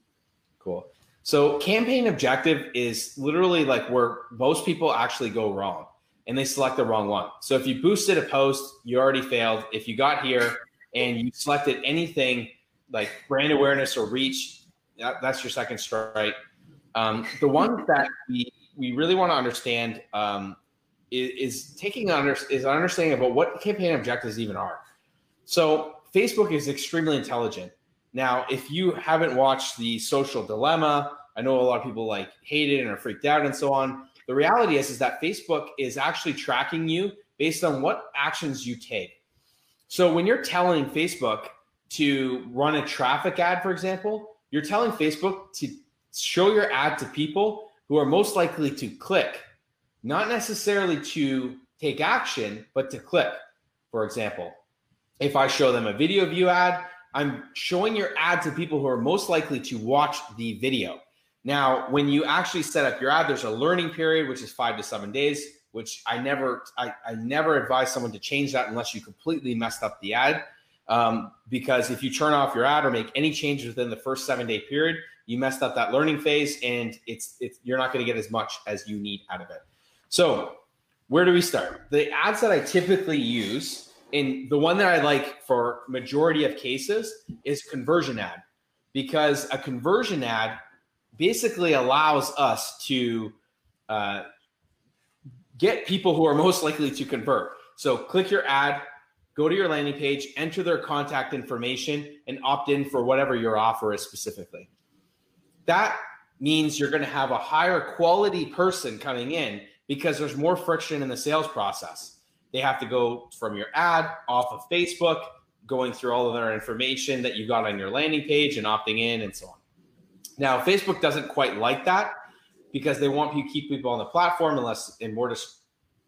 Cool. So campaign objective is literally like where most people actually go wrong and they select the wrong one. So if you boosted a post, you already failed. If you got here and you selected anything like brand awareness or reach, that, that's your second strike. Um, the one that we, we really want to understand um, is, is, taking under, is understanding about what campaign objectives even are. So Facebook is extremely intelligent. Now, if you haven't watched the social dilemma, I know a lot of people like hate it and are freaked out and so on. The reality is, is that Facebook is actually tracking you based on what actions you take. So when you're telling Facebook to run a traffic ad, for example, you're telling Facebook to show your ad to people who are most likely to click, not necessarily to take action, but to click. For example, if I show them a video view ad, I'm showing your ad to people who are most likely to watch the video. Now, when you actually set up your ad, there's a learning period, which is five to seven days, which I never, I, I never advise someone to change that unless you completely messed up the ad. Um, because if you turn off your ad or make any changes within the first seven day period, you messed up that learning phase, and it's it's you're not going to get as much as you need out of it. So, where do we start? The ads that I typically use and the one that I like for majority of cases is conversion ad because a conversion ad basically allows us to uh, get people who are most likely to convert. So click your ad, go to your landing page, enter their contact information, and opt in for whatever your offer is specifically. That means you're going to have a higher quality person coming in because there's more friction in the sales process. They have to go from your ad off of Facebook, going through all of their information that you got on your landing page and opting in and so on. Now, Facebook doesn't quite like that because they want you to keep people on the platform unless and more dis-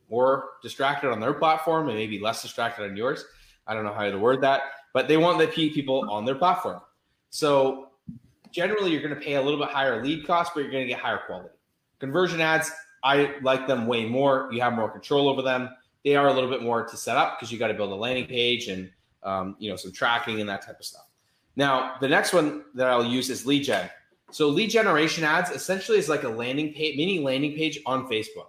more distracted on their platform and maybe less distracted on yours. I don't know how to word that, but they want the people on their platform. So generally, you're going to pay a little bit higher lead cost, but you're going to get higher quality. Conversion ads, I like them way more. You have more control over them. They are a little bit more to set up because you got to build a landing page and um, you know some tracking and that type of stuff. Now, the next one that I'll use is lead gen. So lead generation ads essentially is like a landing page, mini landing page on Facebook.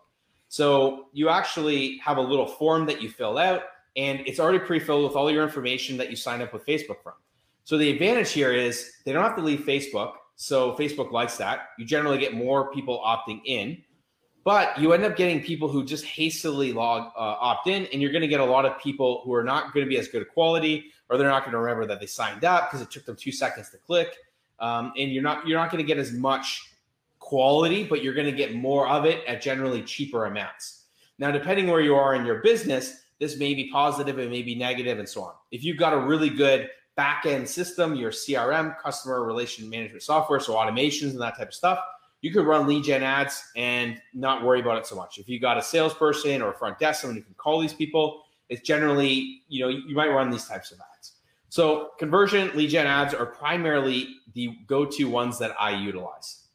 So you actually have a little form that you fill out, and it's already pre-filled with all your information that you signed up with Facebook from. So the advantage here is they don't have to leave Facebook. So Facebook likes that. You generally get more people opting in, but you end up getting people who just hastily log uh, opt in, and you're going to get a lot of people who are not going to be as good a quality, or they're not going to remember that they signed up because it took them two seconds to click um, and you're not you're not going to get as much quality, but you're going to get more of it at generally cheaper amounts. Now, depending where you are in your business, this may be positive, it may be negative, and so on. If you've got a really good back end system, your CRM, customer relation management software, so automations and that type of stuff, you could run lead gen ads and not worry about it so much. If you got a salesperson or a front desk, someone who can call these people, it's generally, you know, you might run these types of ads. So conversion lead gen ads are primarily the go-to ones that I utilize.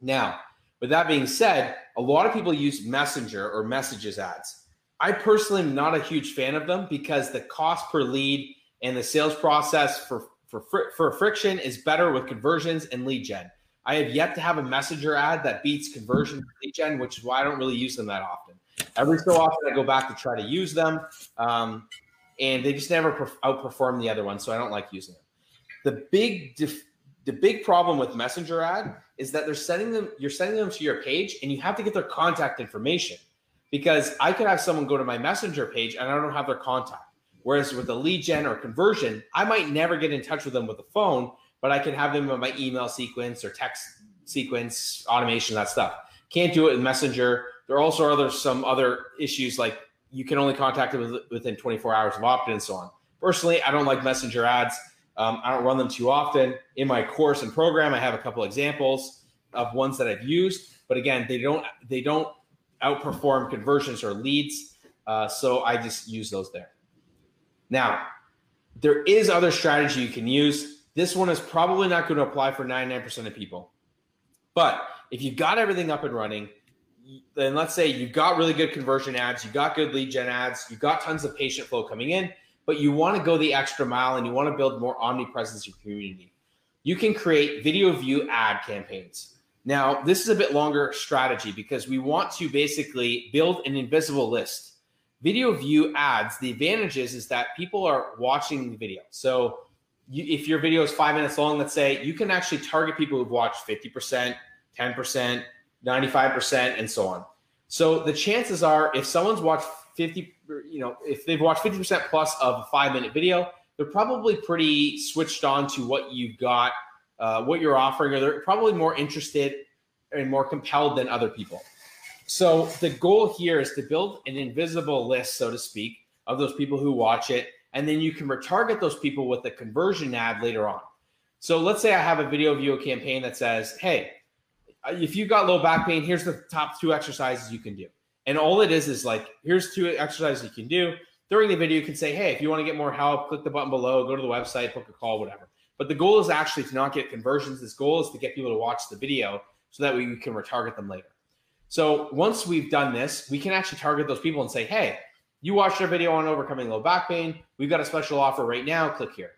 Now, with that being said, a lot of people use Messenger or messages ads. I personally am not a huge fan of them because the cost per lead and the sales process for for, for friction is better with conversions and lead gen. I have yet to have a messenger ad that beats conversion lead gen, which is why I don't really use them that often. Every so often, I go back to try to use them, um, and they just never outperform the other one, so I don't like using them. The big dif- the big problem with messenger ad is that they're sending them you're sending them to your page and you have to get their contact information because i could have someone go to my messenger page and i don't have their contact whereas with a lead gen or conversion i might never get in touch with them with the phone but i can have them in my email sequence or text sequence automation that stuff can't do it in messenger there are also other some other issues like you can only contact them within 24 hours of opt-in and so on personally i don't like messenger ads um, I don't run them too often. In my course and program, I have a couple examples of ones that I've used, but again, they don't they don't outperform conversions or leads. Uh, so I just use those there. Now, there is other strategy you can use. This one is probably not going to apply for 99% of people. But if you got everything up and running, then let's say you got really good conversion ads, you got good lead gen ads, you got tons of patient flow coming in, but you want to go the extra mile and you want to build more omnipresence in your community. You can create video view ad campaigns. Now, this is a bit longer strategy because we want to basically build an invisible list. Video view ads, the advantage is, is that people are watching the video. So you, if your video is five minutes long, let's say, you can actually target people who've watched 50%, 10%, 95%, and so on. So the chances are if someone's watched 50 you know, if they've watched 50% plus of a five minute video, they're probably pretty switched on to what you've got, uh, what you're offering, or they're probably more interested and more compelled than other people. So the goal here is to build an invisible list, so to speak, of those people who watch it, and then you can retarget those people with a conversion ad later on. So let's say I have a video view campaign that says, "Hey, if you've got low back pain, here's the top two exercises you can do." And all it is is like, here's two exercises you can do. During the video, you can say, hey, if you want to get more help, click the button below, go to the website, book a call, whatever. But the goal is actually to not get conversions. This goal is to get people to watch the video so that we can retarget them later. So once we've done this, we can actually target those people and say, hey, you watched our video on overcoming low back pain. We've got a special offer right now. Click here.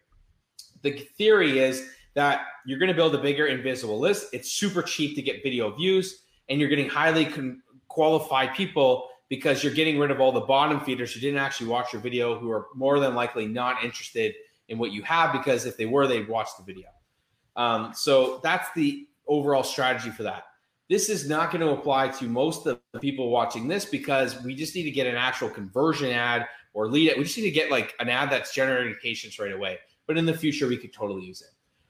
The theory is that you're going to build a bigger invisible list. It's super cheap to get video views, and you're getting highly con- qualified people because you're getting rid of all the bottom feeders who didn't actually watch your video who are more than likely not interested in what you have because if they were they'd watch the video um, so that's the overall strategy for that this is not going to apply to most of the people watching this because we just need to get an actual conversion ad or lead. it. We just need to get like an ad that's generating patients right away. But in the future, we could totally use it.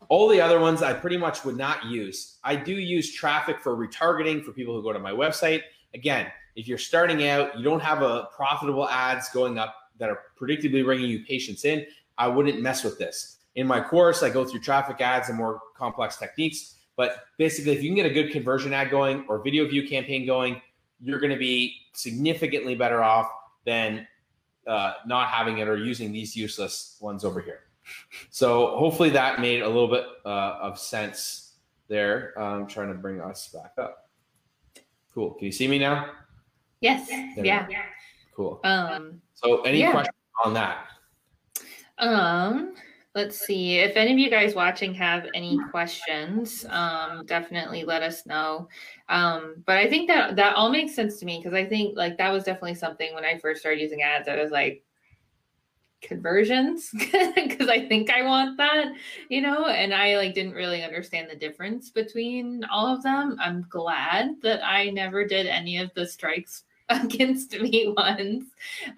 All the other ones I pretty much would not use. I do use traffic for retargeting for people who go to my website. Again, if you're starting out, you don't have a profitable ads going up that are predictably bringing you patients in, I wouldn't mess with this. In my course, I go through traffic ads and more complex techniques. But basically, if you can get a good conversion ad going or video view campaign going, you're going to be significantly better off than uh, not having it or using these useless ones over here. So hopefully that made a little bit uh, of sense there. I'm trying to bring us back up. Cool. Can you see me now? Yes. There yeah. Cool. Um, So any yeah. questions on that? um, let's see if any of you guys watching have any questions. Um, definitely let us know. Um, but I think that that all makes sense to me because I think like that was definitely something when I first started using ads. I was like conversions because I think I want that, you know, and I like didn't really understand the difference between all of them. I'm glad that I never did any of the strikes against me once.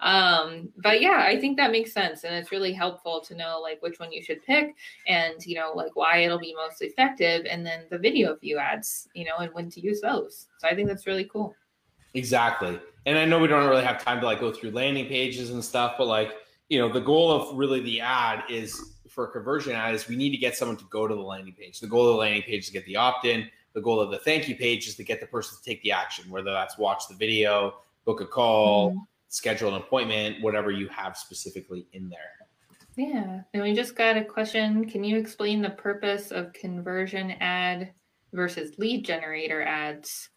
Um, but yeah, I think that makes sense. And it's really helpful to know like which one you should pick and, you know, like why it'll be most effective. And then the video view ads, you know, and when to use those. So I think that's really cool. Exactly. And I know we don't really have time to like go through landing pages and stuff, but like, you know, the goal of really the ad is for a conversion ad is we need to get someone to go to the landing page. The goal of the landing page is to get the opt-in. The goal of the thank you page is to get the person to take the action, whether that's watch the video, book a call, Mhm. schedule an appointment, whatever you have specifically in there. Yeah. And we just got a question. Can you explain the purpose of conversion ad versus lead generator ads?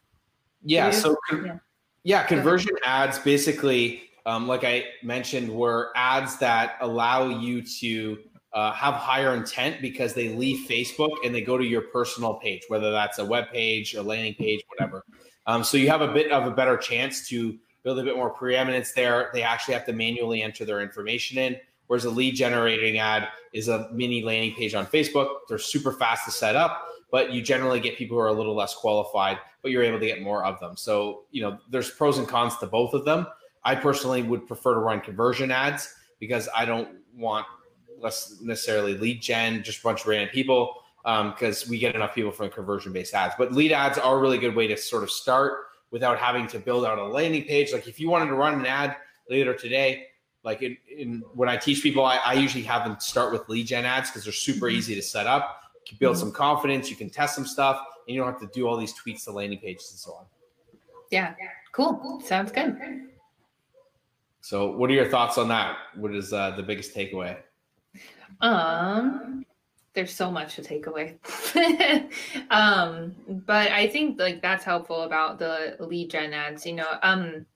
Yeah. So, Yeah. yeah, conversion ads basically, um, like I mentioned, were ads that allow you to uh, have higher intent because they leave Facebook and they go to your personal page, whether that's a web page, a landing page, whatever. Um, so you have a bit of a better chance to build a bit more preeminence there. They actually have to manually enter their information in. Whereas a lead generating ad is a mini landing page on Facebook. They're super fast to set up, but you generally get people who are a little less qualified, but you're able to get more of them. So, you know, there's pros and cons to both of them. I personally would prefer to run conversion ads because I don't want less necessarily lead gen, just a bunch of random people, um, because we get enough people from conversion based ads. But lead ads are a really good way to sort of start without having to build out a landing page. Like if you wanted to run an ad later today, like in, in when I teach people, I, I usually have them start with lead gen ads because they're super mm-hmm. easy to set up. You can build mm-hmm. some confidence, you can test some stuff, and you don't have to do all these tweaks to landing pages and so on. Yeah. Cool. Sounds good. So, what are your thoughts on that? What is uh, the biggest takeaway? Um, there's so much to take away. um, but I think like that's helpful about the lead gen ads, you know, um,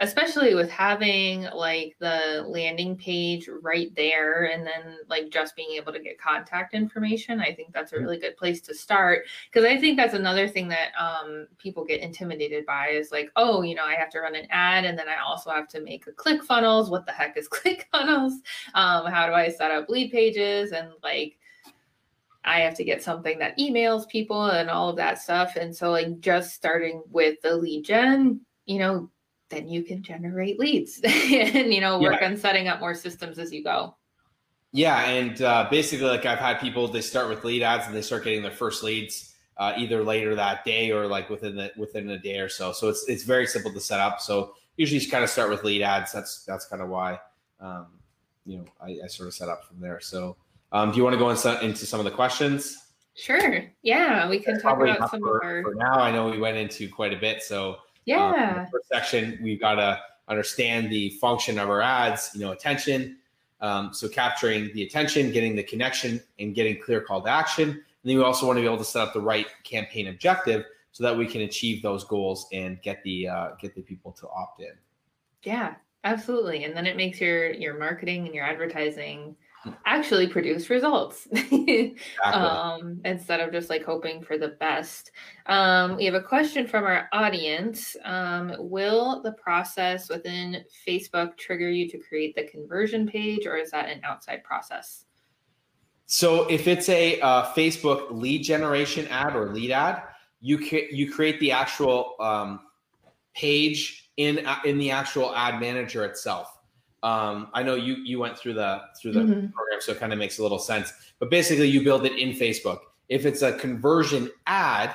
especially with having like the landing page right there and then like just being able to get contact information. I think that's a really good place to start because I think that's another thing that um, people get intimidated by is like, oh, you know, I have to run an ad and then I also have to make a ClickFunnels. What the heck is ClickFunnels? Um, how do I set up lead pages and like I have to get something that emails people and all of that stuff. And so like just starting with the lead gen, you know, then you can generate leads and you know work Yeah. on setting up more systems as you go. Yeah, and uh, basically, like I've had people, they start with lead ads and they start getting their first leads uh, either later that day or like within the within a day or so. So it's it's very simple to set up. So usually, just kind of start with lead ads. That's that's kind of why, um, you know, I, I sort of set up from there. So, um, do you want to go into, into some of the questions? Sure. Yeah, we can talk Probably about some for, of our for now. I know we went into quite a bit. So yeah. the first section, we've got to understand the function of our ads, you know, attention. Um, so capturing the attention, getting the connection, and getting clear call to action. And then we also want to be able to set up the right campaign objective so that we can achieve those goals and get the uh, get the people to opt in. Yeah, absolutely. And then it makes your your marketing and your advertising actually produce results Exactly. um, instead of just like hoping for the best. Um, we have a question from our audience. Um, will the process within Facebook trigger you to create the conversion page, or is that an outside process? So if it's a uh, Facebook lead generation ad or lead ad, you ca- you create the actual um, page in in the actual ad manager itself. Um, I know you you went through the through the mm-hmm. program, so it kind of makes a little sense. But basically, you build it in Facebook. If it's a conversion ad,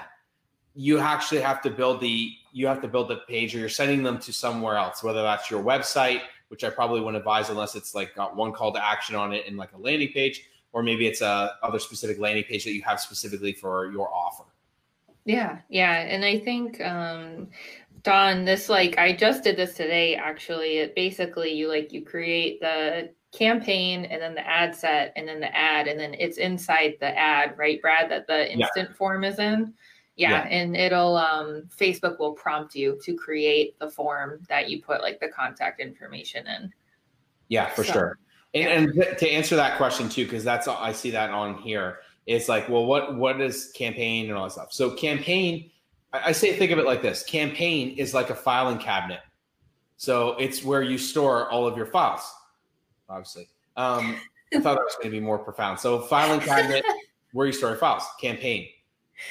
you actually have to build the you have to build the page, or you're sending them to somewhere else, whether that's your website, which I probably wouldn't advise unless it's like got one call to action on it and like a landing page, or maybe it's a other specific landing page that you have specifically for your offer. Yeah, yeah, and I think um, Don, this like I just did this today. Actually, it basically you like you create the campaign and then the ad set and then the ad and then it's inside the ad, right, Brad? That the instant yeah. form is in. Yeah, yeah, and it'll um Facebook will prompt you to create the form that you put like the contact information in. Yeah, for so, sure. And, yeah. and to answer that question too, because that's I see that on here. It's like, well, what what is campaign and all that stuff? So campaign, I, say think of it like this: campaign is like a filing cabinet. So it's where you store all of your files. Obviously, um, I thought that was going to be more profound. So filing cabinet, where you store your files. Campaign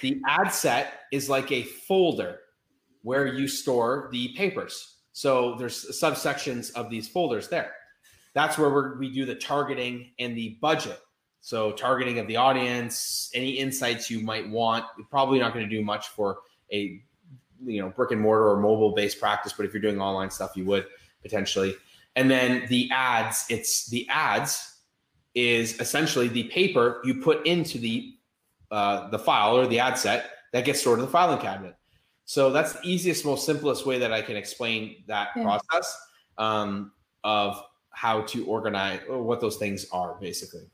the ad set is like a folder where you store the papers. So there's subsections of these folders there. That's where we do the targeting and the budget. So targeting of the audience, any insights you might want. You're probably not going to do much for a you know brick and mortar or mobile based practice, but if you're doing online stuff, you would potentially. And then the ads, it's the ads is essentially the paper you put into the uh, the file or the ad set that gets stored in the filing cabinet. So that's the easiest, most simplest way that I can explain that yeah. process um, of how to organize or what those things are, basically.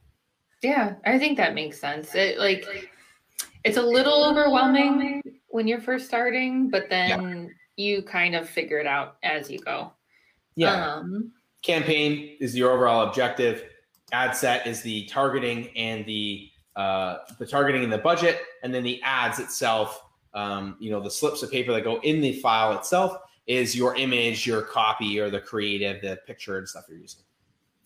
Yeah, I think that makes sense. It like it's a little overwhelming when you're first starting, but then yeah. you kind of figure it out as you go. Yeah. Um, Campaign is your overall objective. Ad set is the targeting and the uh, the targeting and the budget, and then the ads itself. Um, you know, the slips of paper that go in the file itself is your image, your copy, or the creative, the picture and stuff you're using.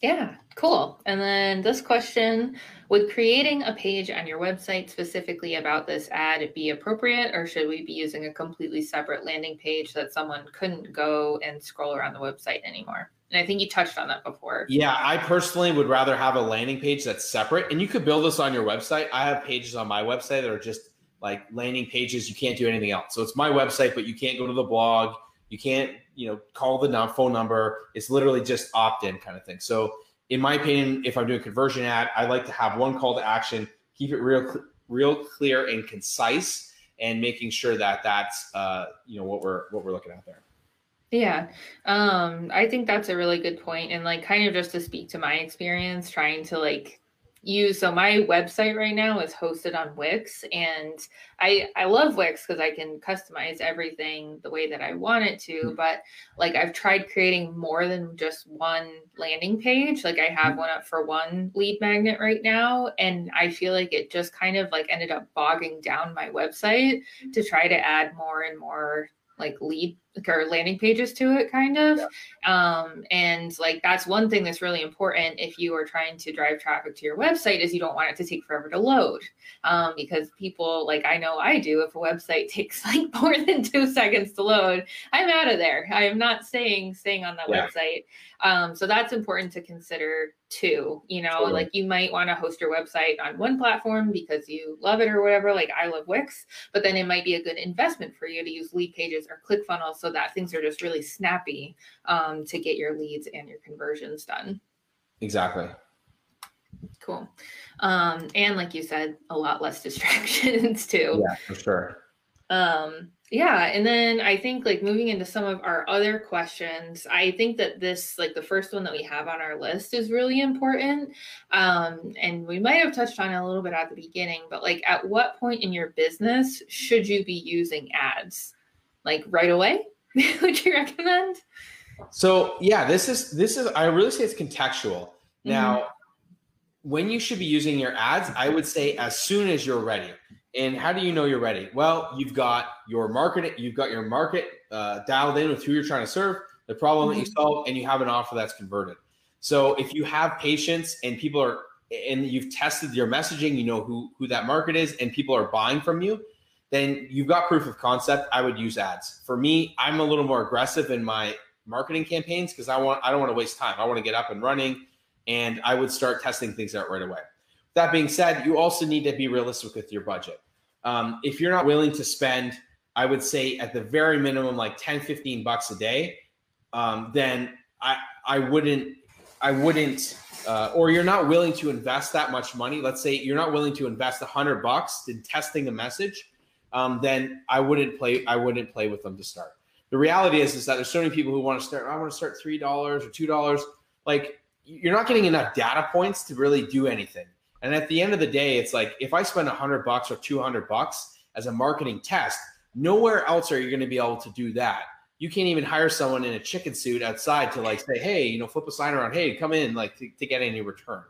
Yeah, cool. And then this question Would creating a page on your website specifically about this ad be appropriate, or should we be using a completely separate landing page that someone couldn't go and scroll around the website anymore? And I think you touched on that before. Yeah, I personally would rather have a landing page that's separate. And you could build this on your website. I have pages on my website that are just like landing pages. You can't do anything else. So it's my website, but you can't go to the blog. You can't, you know, call the phone number. It's literally just opt in kind of thing. So in my opinion, if I'm doing conversion ad, I like to have one call to action, keep it real, real clear and concise, and making sure that that's, uh, you know, what we're what we're looking at there. Yeah. Um, I think that's a really good point. And like kind of just to speak to my experience trying to like use so my website right now is hosted on Wix and I I love Wix because I can customize everything the way that I want it to mm-hmm. but like I've tried creating more than just one landing page like I have mm-hmm. one up for one lead magnet right now and I feel like it just kind of like ended up bogging down my website to try to add more and more like lead or landing pages to it kind of yeah. um, and like that's one thing that's really important if you are trying to drive traffic to your website is you don't want it to take forever to load um, because people like i know i do if a website takes like more than two seconds to load i'm out of there i am not staying staying on that yeah. website um, so that's important to consider too. You know, totally. like you might want to host your website on one platform because you love it or whatever. Like I love Wix, but then it might be a good investment for you to use lead pages or ClickFunnels so that things are just really snappy um, to get your leads and your conversions done. Exactly. Cool. Um, and like you said, a lot less distractions too. Yeah, for sure. Um, yeah, and then I think like moving into some of our other questions, I think that this like the first one that we have on our list is really important. Um, and we might have touched on it a little bit at the beginning, but like at what point in your business should you be using ads? Like right away? Would you recommend? So yeah, this is this is I really say it's contextual. Now, mm-hmm. when you should be using your ads, I would say as soon as you're ready. And how do you know you're ready? Well, you've got your market, you've got your market uh, dialed in with who you're trying to serve, the problem mm-hmm. that you mm-hmm. solve, and you have an offer that's converted. So if you have patience and people are, and you've tested your messaging, you know who who that market is, and people are buying from you, then you've got proof of concept. I would use ads. For me, I'm a little more aggressive in my marketing campaigns because I want I don't want to waste time. I want to get up and running, and I would start testing things out right away. That being said, you also need to be realistic with your budget. Um, if you're not willing to spend, I would say at the very minimum like 10, 15 bucks a day, um, then I I wouldn't I wouldn't uh, or you're not willing to invest that much money. Let's say you're not willing to invest a hundred bucks in testing a message, um, then I wouldn't play. I wouldn't play with them to start. The reality is, is that there's so many people who want to start. I want to start three dollars or two dollars. Like you're not getting enough data points to really do anything. And at the end of the day, it's like if I spend hundred bucks or two hundred bucks as a marketing test, nowhere else are you going to be able to do that. You can't even hire someone in a chicken suit outside to like say, hey, you know, flip a sign around, hey, come in, like to, to get any return.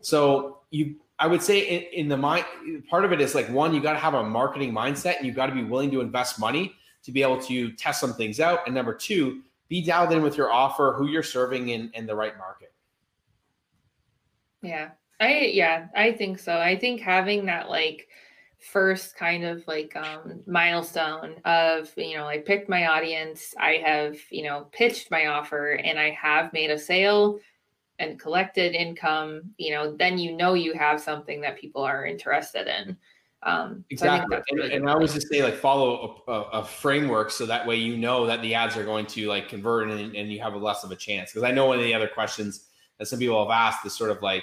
So you, I would say in, in the mind, part of it is like one, you got to have a marketing mindset and you got to be willing to invest money to be able to test some things out. And number two, be dialed in with your offer, who you're serving in, in the right market. Yeah. I yeah, I think so. I think having that like first kind of like um milestone of you know I picked my audience, I have, you know, pitched my offer and I have made a sale and collected income, you know, then you know you have something that people are interested in. Um, exactly. So I really and, I always just say like follow a, a, a, framework so that way you know that the ads are going to like convert and, and you have a less of a chance. Because I know one of the other questions that some people have asked is sort of like,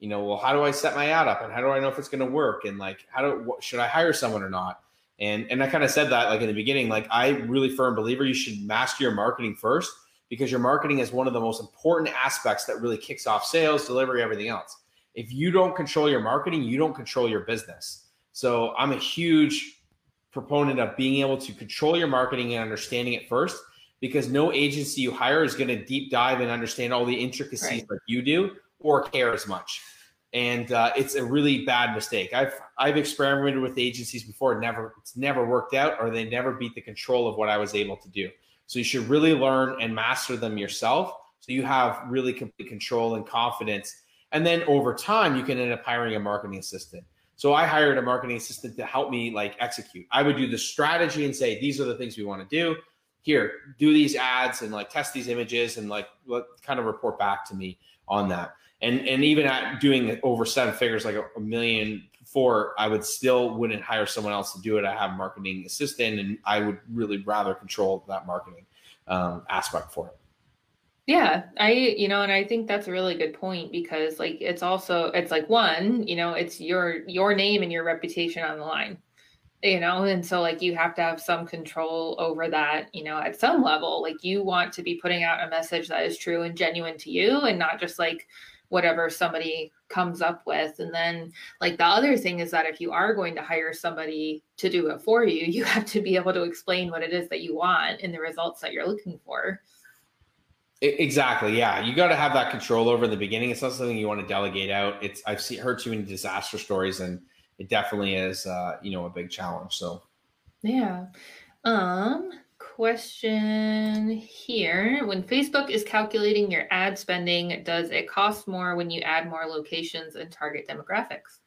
you know, well, how do I set my ad up and how do I know if it's going to work and like how do what, should I hire someone or not? And and I kind of said that like in the beginning, like I really firm believer you should master your marketing first because your marketing is one of the most important aspects that really kicks off sales, delivery, everything else. If you don't control your marketing, you don't control your business. So I'm a huge proponent of being able to control your marketing and understanding it first because no agency you hire is going to deep dive and understand all the intricacies right. like you do or care as much. And uh, it's a really bad mistake. I've I've experimented with agencies before, never it's never worked out, or they never beat the control of what I was able to do. So you should really learn and master them yourself, so you have really complete control and confidence. And then over time, you can end up hiring a marketing assistant. So I hired a marketing assistant to help me like execute. I would do the strategy and say, these are the things we want to do. Here, do these ads and like test these images and like what kind of report back to me on that and and even at doing over seven figures like a, a million four i would still wouldn't hire someone else to do it. I have marketing assistant and i would really rather control that marketing um, aspect for it. Yeah i you know and i think that's a really good point because like it's also it's like one you know it's your your name and your reputation on the line you know and so like you have to have some control over that you know at some level. Like you want to be putting out a message that is true and genuine to you and not just like whatever somebody comes up with. And then, like, the other thing is that if you are going to hire somebody to do it for you, you have to be able to explain what it is that you want and the results that you're looking for. Exactly. Yeah, you got to have that control over the beginning. It's not something you want to delegate out. It's I've seen heard too many disaster stories, and it definitely is, uh, you know, a big challenge. So, yeah. Um, question here. When Facebook is calculating your ad spending, does it cost more when you add more locations and target demographics?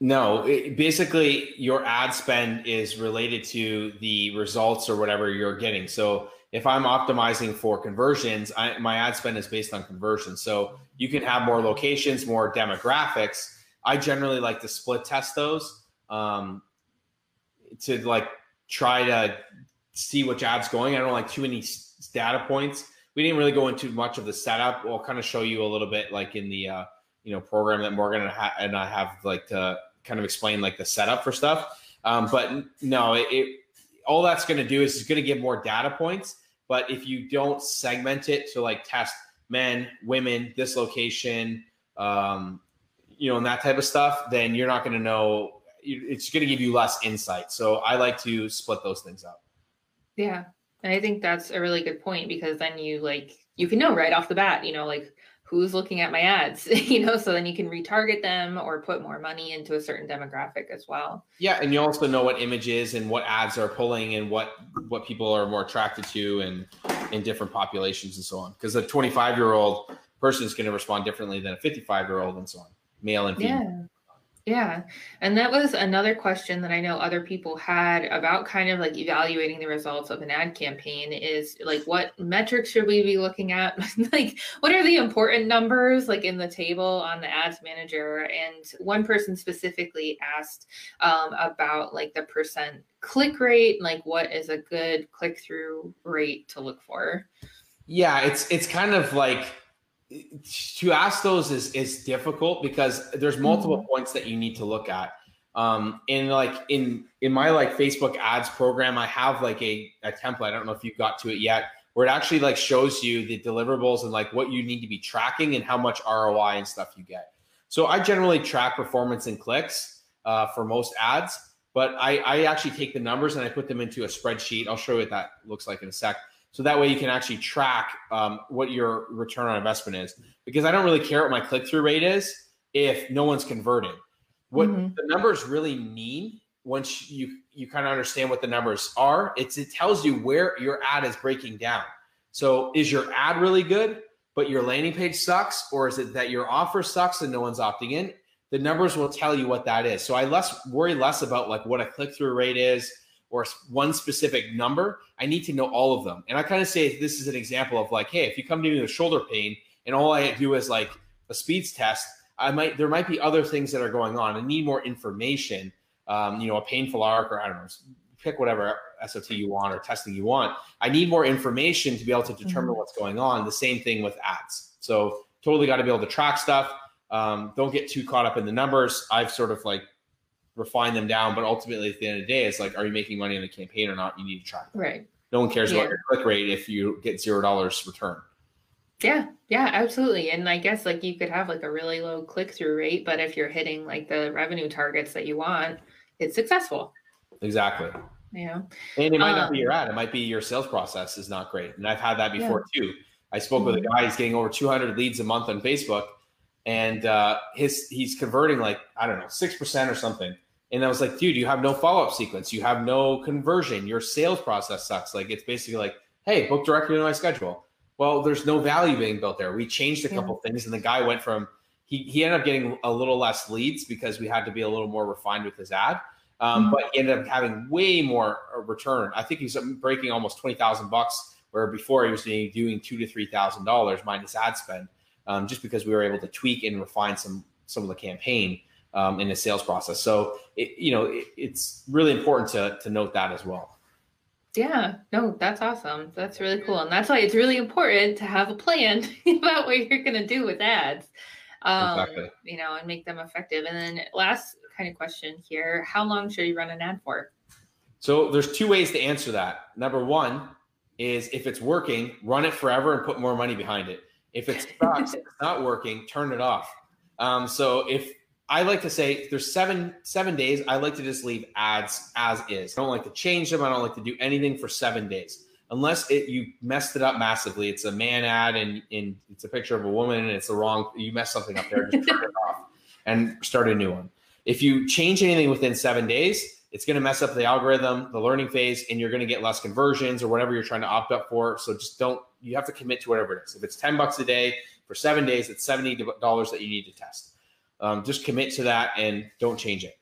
No, it, basically, your ad spend is related to the results or whatever you're getting. So, if I'm optimizing for conversions, I, my ad spend is based on conversions. So, you can have more locations, more demographics. I generally like to split test those um, to like try to see which ad's going. I don't like too many data points. We didn't really go into much of the setup. We'll kind of show you a little bit like in the uh, you know program that Morgan and I have like to kind of explain like the setup for stuff. Um, but no, it, it all that's going to do is it's going to give more data points. But if you don't segment it to like test men, women, this location, um, you know, and that type of stuff, then you're not going to know it's going to give you less insight. So I like to split those things up. Yeah. And I think that's a really good point because then you like you can know right off the bat, you know, like who's looking at my ads, you know, so then you can retarget them or put more money into a certain demographic as well. Yeah, and you also know what images and what ads are pulling and what what people are more attracted to and in different populations and so on. Because a 25 year old person is going to respond differently than a 55 year old and so on, male and female. Yeah. Yeah. And that was another question that I know other people had about kind of like evaluating the results of an ad campaign is like what metrics should we be looking at? like what are the important numbers like in the table on the ads manager? And one person specifically asked um, about like the percent click rate, like what is a good click through rate to look for? Yeah, it's it's kind of like to ask those is is difficult because there's multiple mm-hmm. points that you need to look at. Um, in like in in my like Facebook ads program, I have like a, a template. I don't know if you got to it yet, where it actually like shows you the deliverables and like what you need to be tracking and how much ROI and stuff you get. So I generally track performance and clicks uh, for most ads, but I, I actually take the numbers and I put them into a spreadsheet. I'll show you what that looks like in a sec. So that way you can actually track um, what your return on investment is. Because I don't really care what my click through rate is if no one's converted. What mm-hmm. the numbers really mean once you you kind of understand what the numbers are, it's it tells you where your ad is breaking down. So is your ad really good, but your landing page sucks, or is it that your offer sucks and no one's opting in? The numbers will tell you what that is. So I less worry less about like what a click through rate is or one specific number, I need to know all of them. And I kind of say this is an example of like, hey, if you come to me with shoulder pain and all I do is like a Speed's test, I might there might be other things that are going on. I need more information. Um, you know, a painful arc or I don't know, pick whatever SOT you want or testing you want. I need more information to be able to determine mm-hmm. what's going on. The same thing with ads. So totally got to be able to track stuff. Um, don't get too caught up in the numbers. I've sort of like refine them down. But ultimately, at the end of the day, it's like, are you making money in the campaign or not? You need to track. That. Right. No one cares yeah. about your click rate if you get zero dollars return. Yeah, yeah, absolutely. And I guess like you could have like a really low click through rate, but if you're hitting like the revenue targets that you want, it's successful. Exactly. Yeah. And it might um, not be your ad. It might be your sales process is not great. And I've had that before yeah. too. I spoke mm-hmm. with a mm-hmm. guy, he's getting over 200 leads a month on Facebook and uh, his he's converting like, I don't know, 6% or something. And I was like, dude, you have no follow up sequence. You have no conversion. Your sales process sucks. Like, it's basically like, hey, book directly into my schedule. Well, there's no value being built there. We changed a couple yeah. things, and the guy went from he, he ended up getting a little less leads because we had to be a little more refined with his ad. Um, mm-hmm. But he ended up having way more uh, return. I think he's breaking almost twenty thousand bucks, where before he was doing two to three thousand dollars minus ad spend, um, just because we were able to tweak and refine some some of the campaign um, in the sales process. So, it, you know, it, it's really important to, to note that as well. Yeah, no, that's awesome. That's really cool. And that's why it's really important to have a plan about what you're going to do with ads, um, exactly. you know, and make them effective. And then last kind of question here, how long should you run an ad for? So there's two ways to answer that. Number one is if it's working, run it forever and put more money behind it. If it sucks, it's not working, turn it off. Um, so if I like to say there's seven seven days. I like to just leave ads as is. I don't like to change them. I don't like to do anything for seven days unless it you messed it up massively. It's a man ad and, and it's a picture of a woman and it's the wrong. You mess something up there. Just turn it off and start a new one. If you change anything within seven days, it's going to mess up the algorithm, the learning phase, and you're going to get less conversions or whatever you're trying to opt up for. So just don't. You have to commit to whatever it is. If it's ten bucks a day for seven days, it's seventy dollars that you need to test. Um, just commit to that and don't change it.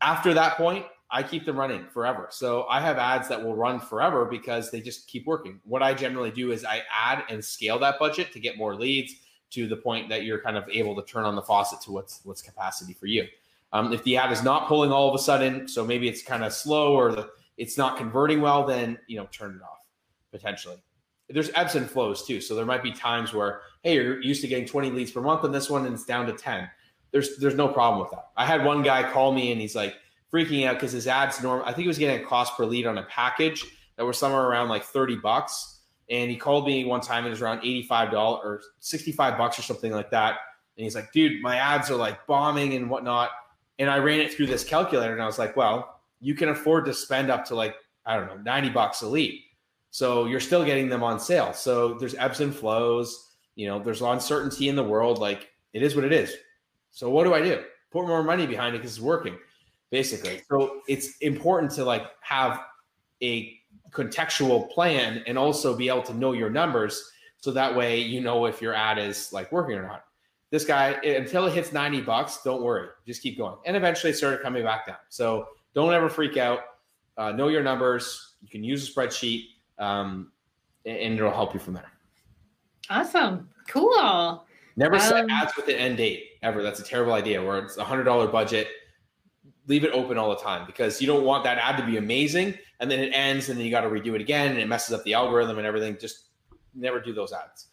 After that point, I keep them running forever. So I have ads that will run forever because they just keep working. What I generally do is I add and scale that budget to get more leads to the point that you're kind of able to turn on the faucet to what's what's capacity for you. Um, if the ad is not pulling all of a sudden, so maybe it's kind of slow or the, it's not converting well, then you know turn it off potentially. There's ebbs and flows too. So there might be times where hey, you're used to getting 20 leads per month, and this one and it's down to 10 there's there's no problem with that. I had one guy call me and he's like freaking out because his ads norm. I think he was getting a cost per lead on a package that was somewhere around like thirty bucks. And he called me one time and it was around eighty five dollars or sixty five bucks or something like that. And he's like, dude, my ads are like bombing and whatnot. And I ran it through this calculator and I was like, well, you can afford to spend up to like I don't know ninety bucks a lead. So you're still getting them on sale. So there's ebbs and flows. You know, there's uncertainty in the world. Like it is what it is. So what do I do? Put more money behind it because it's working, basically. So it's important to like have a contextual plan and also be able to know your numbers so that way you know if your ad is like working or not. This guy until it hits 90 bucks, don't worry, just keep going. And eventually it started coming back down. So don't ever freak out. Uh, know your numbers. You can use a spreadsheet, um, and it'll help you from there. Awesome. Cool. Never set um, ads with an end date ever. That's a terrible idea. Where it's a hundred dollar budget, leave it open all the time because you don't want that ad to be amazing and then it ends and then you got to redo it again and it messes up the algorithm and everything. Just never do those ads.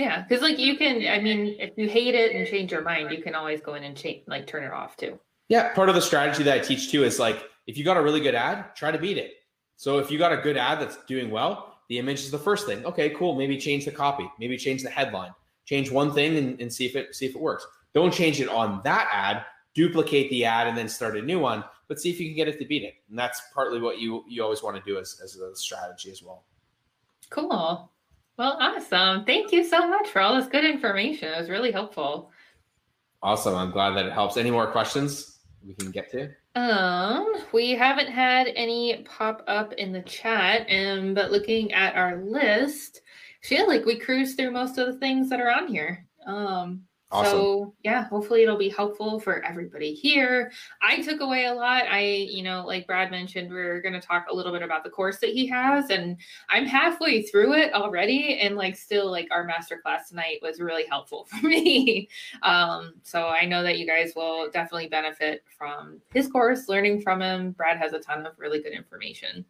Yeah, because like you can, I mean, if you hate it and change your mind, you can always go in and change, like turn it off too. Yeah, part of the strategy that I teach too is like if you got a really good ad, try to beat it. So if you got a good ad that's doing well, the image is the first thing. Okay, cool. Maybe change the copy. Maybe change the headline. Change one thing and, and see if it see if it works. Don't change it on that ad. Duplicate the ad and then start a new one. But see if you can get it to beat it. And that's partly what you you always want to do as, as a strategy as well. Cool. Well, awesome. Thank you so much for all this good information. It was really helpful. Awesome. I'm glad that it helps. Any more questions we can get to? Um, we haven't had any pop up in the chat, and but looking at our list, I feel like we cruised through most of the things that are on here. Um, Awesome. So yeah, hopefully it'll be helpful for everybody here. I took away a lot. I, you know, like Brad mentioned, we're going to talk a little bit about the course that he has, and I'm halfway through it already, and like still, like our masterclass tonight was really helpful for me. um, so I know that you guys will definitely benefit from his course, learning from him. Brad has a ton of really good information.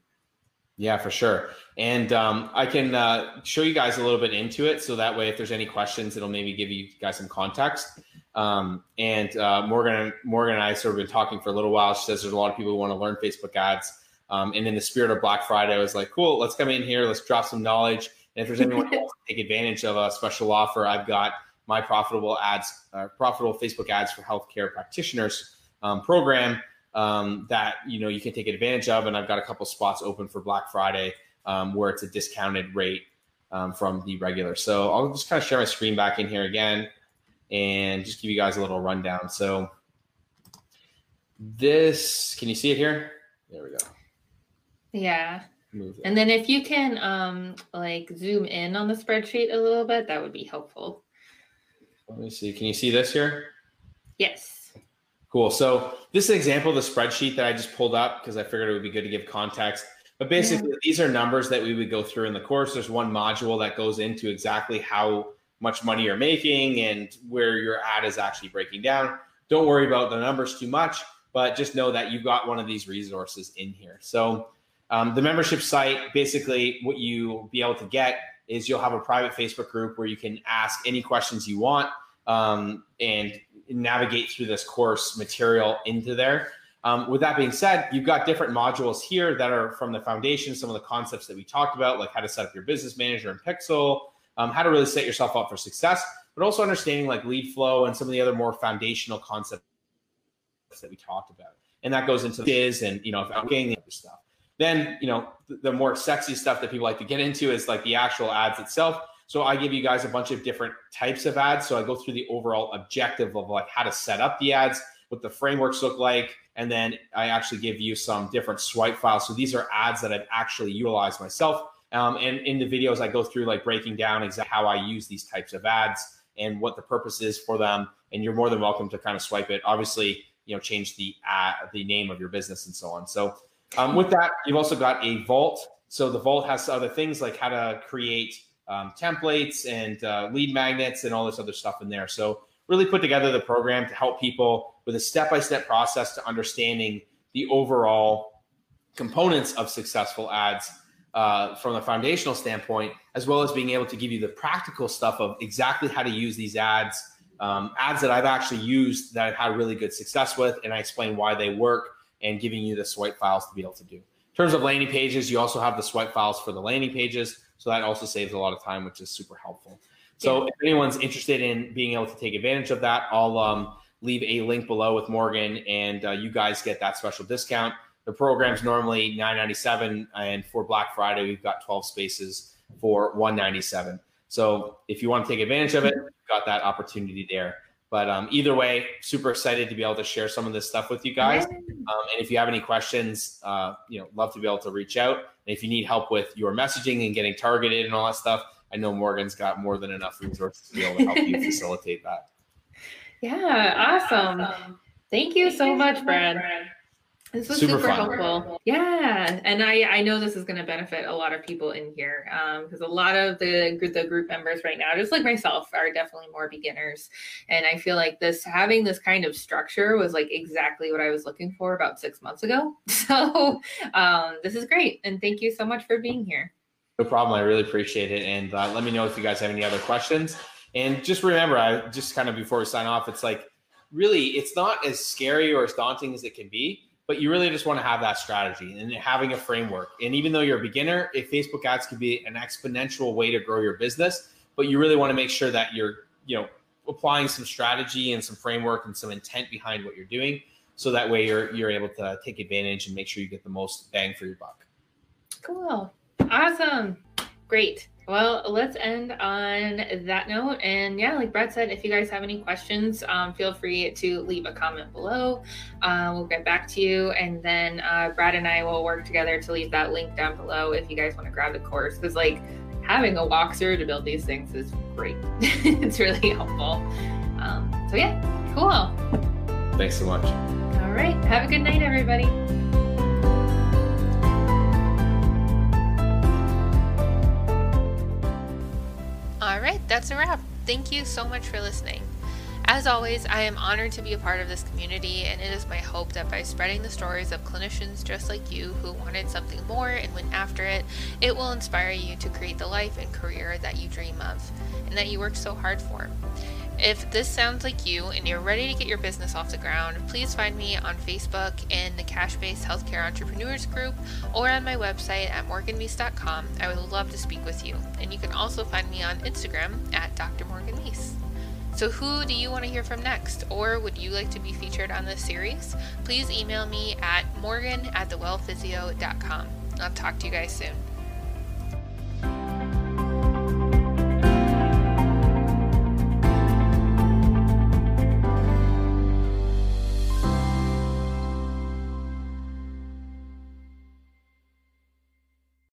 Yeah, for sure. And um, I can uh, show you guys a little bit into it. So that way, if there's any questions, it'll maybe give you guys some context. Um, and uh, Morgan, Morgan and I sort of been talking for a little while. She says there's a lot of people who want to learn Facebook ads. Um, and in the spirit of Black Friday, I was like, cool, let's come in here. Let's drop some knowledge. And if there's anyone who wants to take advantage of a special offer, I've got my profitable ads, uh, profitable Facebook ads for healthcare practitioners um, program um, that you know you can take advantage of. And I've got a couple spots open for Black Friday um, where it's a discounted rate um, from the regular. So I'll just kind of share my screen back in here again and just give you guys a little rundown. So this, can you see it here? There we go. Yeah. And then if you can um like zoom in on the spreadsheet a little bit, that would be helpful. Let me see. Can you see this here? Yes. Cool. So this is an example of the spreadsheet that I just pulled up because I figured it would be good to give context. But basically, yeah. these are numbers that we would go through in the course. There's one module that goes into exactly how much money you're making and where your ad is actually breaking down. Don't worry about the numbers too much, but just know that you've got one of these resources in here. So um, the membership site, basically, what you'll be able to get is you'll have a private Facebook group where you can ask any questions you want um, and navigate through this course material into there. Um, with that being said, you've got different modules here that are from the foundation, some of the concepts that we talked about, like how to set up your business manager in Pixel, um, how to really set yourself up for success, but also understanding like lead flow and some of the other more foundational concepts that we talked about. And that goes into is and you know, getting the other stuff. Then, you know, the, the more sexy stuff that people like to get into is like the actual ads itself. So I give you guys a bunch of different types of ads. So I go through the overall objective of like how to set up the ads, what the frameworks look like, and then I actually give you some different swipe files. So these are ads that I've actually utilized myself. Um, and in the videos, I go through like breaking down exactly how I use these types of ads and what the purpose is for them. And you're more than welcome to kind of swipe it. Obviously, you know, change the ad, the name of your business and so on. So um, with that, you've also got a vault. So the vault has other things like how to create um, templates and uh, lead magnets and all this other stuff in there. So really put together the program to help people with a step-by-step process to understanding the overall components of successful ads uh, from a foundational standpoint, as well as being able to give you the practical stuff of exactly how to use these ads, um, ads that I've actually used that I've had really good success with, and I explain why they work and giving you the swipe files to be able to do. In terms of landing pages, you also have the swipe files for the landing pages. So that also saves a lot of time, which is super helpful. So yeah. if anyone's interested in being able to take advantage of that, I'll um, leave a link below with Morgan, and uh, you guys get that special discount. The program's normally nine ninety seven, and for Black Friday, we've got twelve spaces for one ninety seven. So if you want to take advantage of it, you've got that opportunity there. But um, either way, super excited to be able to share some of this stuff with you guys. Um, and if you have any questions, uh, you know, love to be able to reach out. And if you need help with your messaging and getting targeted and all that stuff, I know Morgan's got more than enough resources to be able to help you facilitate that. Yeah, awesome. Thank you so much, Brad. This was super, super helpful. Yeah, and I I know this is going to benefit a lot of people in here because um, a lot of the the group members right now, just like myself, are definitely more beginners, and I feel like this having this kind of structure was like exactly what I was looking for about six months ago. So um, this is great, and thank you so much for being here. No problem. I really appreciate it, and uh, let me know if you guys have any other questions. And just remember, I just kind of before we sign off, it's like really, it's not as scary or as daunting as it can be but you really just want to have that strategy and having a framework. And even though you're a beginner, if Facebook ads could be an exponential way to grow your business, but you really want to make sure that you're, you know, applying some strategy and some framework and some intent behind what you're doing. So that way you're you're able to take advantage and make sure you get the most bang for your buck. Cool. Awesome. Great. Well, let's end on that note. And yeah, like Brad said, if you guys have any questions, um, feel free to leave a comment below. Uh, we'll get back to you. And then uh, Brad and I will work together to leave that link down below if you guys want to grab the course. Because, like, having a walkthrough to build these things is great, it's really helpful. Um, so, yeah, cool. Thanks so much. All right. Have a good night, everybody. That's a wrap. Thank you so much for listening. As always, I am honored to be a part of this community, and it is my hope that by spreading the stories of clinicians just like you who wanted something more and went after it, it will inspire you to create the life and career that you dream of and that you worked so hard for. If this sounds like you and you're ready to get your business off the ground, please find me on Facebook in the Cash Based Healthcare Entrepreneurs group or on my website at morganmeese.com. I would love to speak with you. And you can also find me on Instagram at Dr. Morgan Meese. So, who do you want to hear from next? Or would you like to be featured on this series? Please email me at morgan at thewellphysio.com. I'll talk to you guys soon.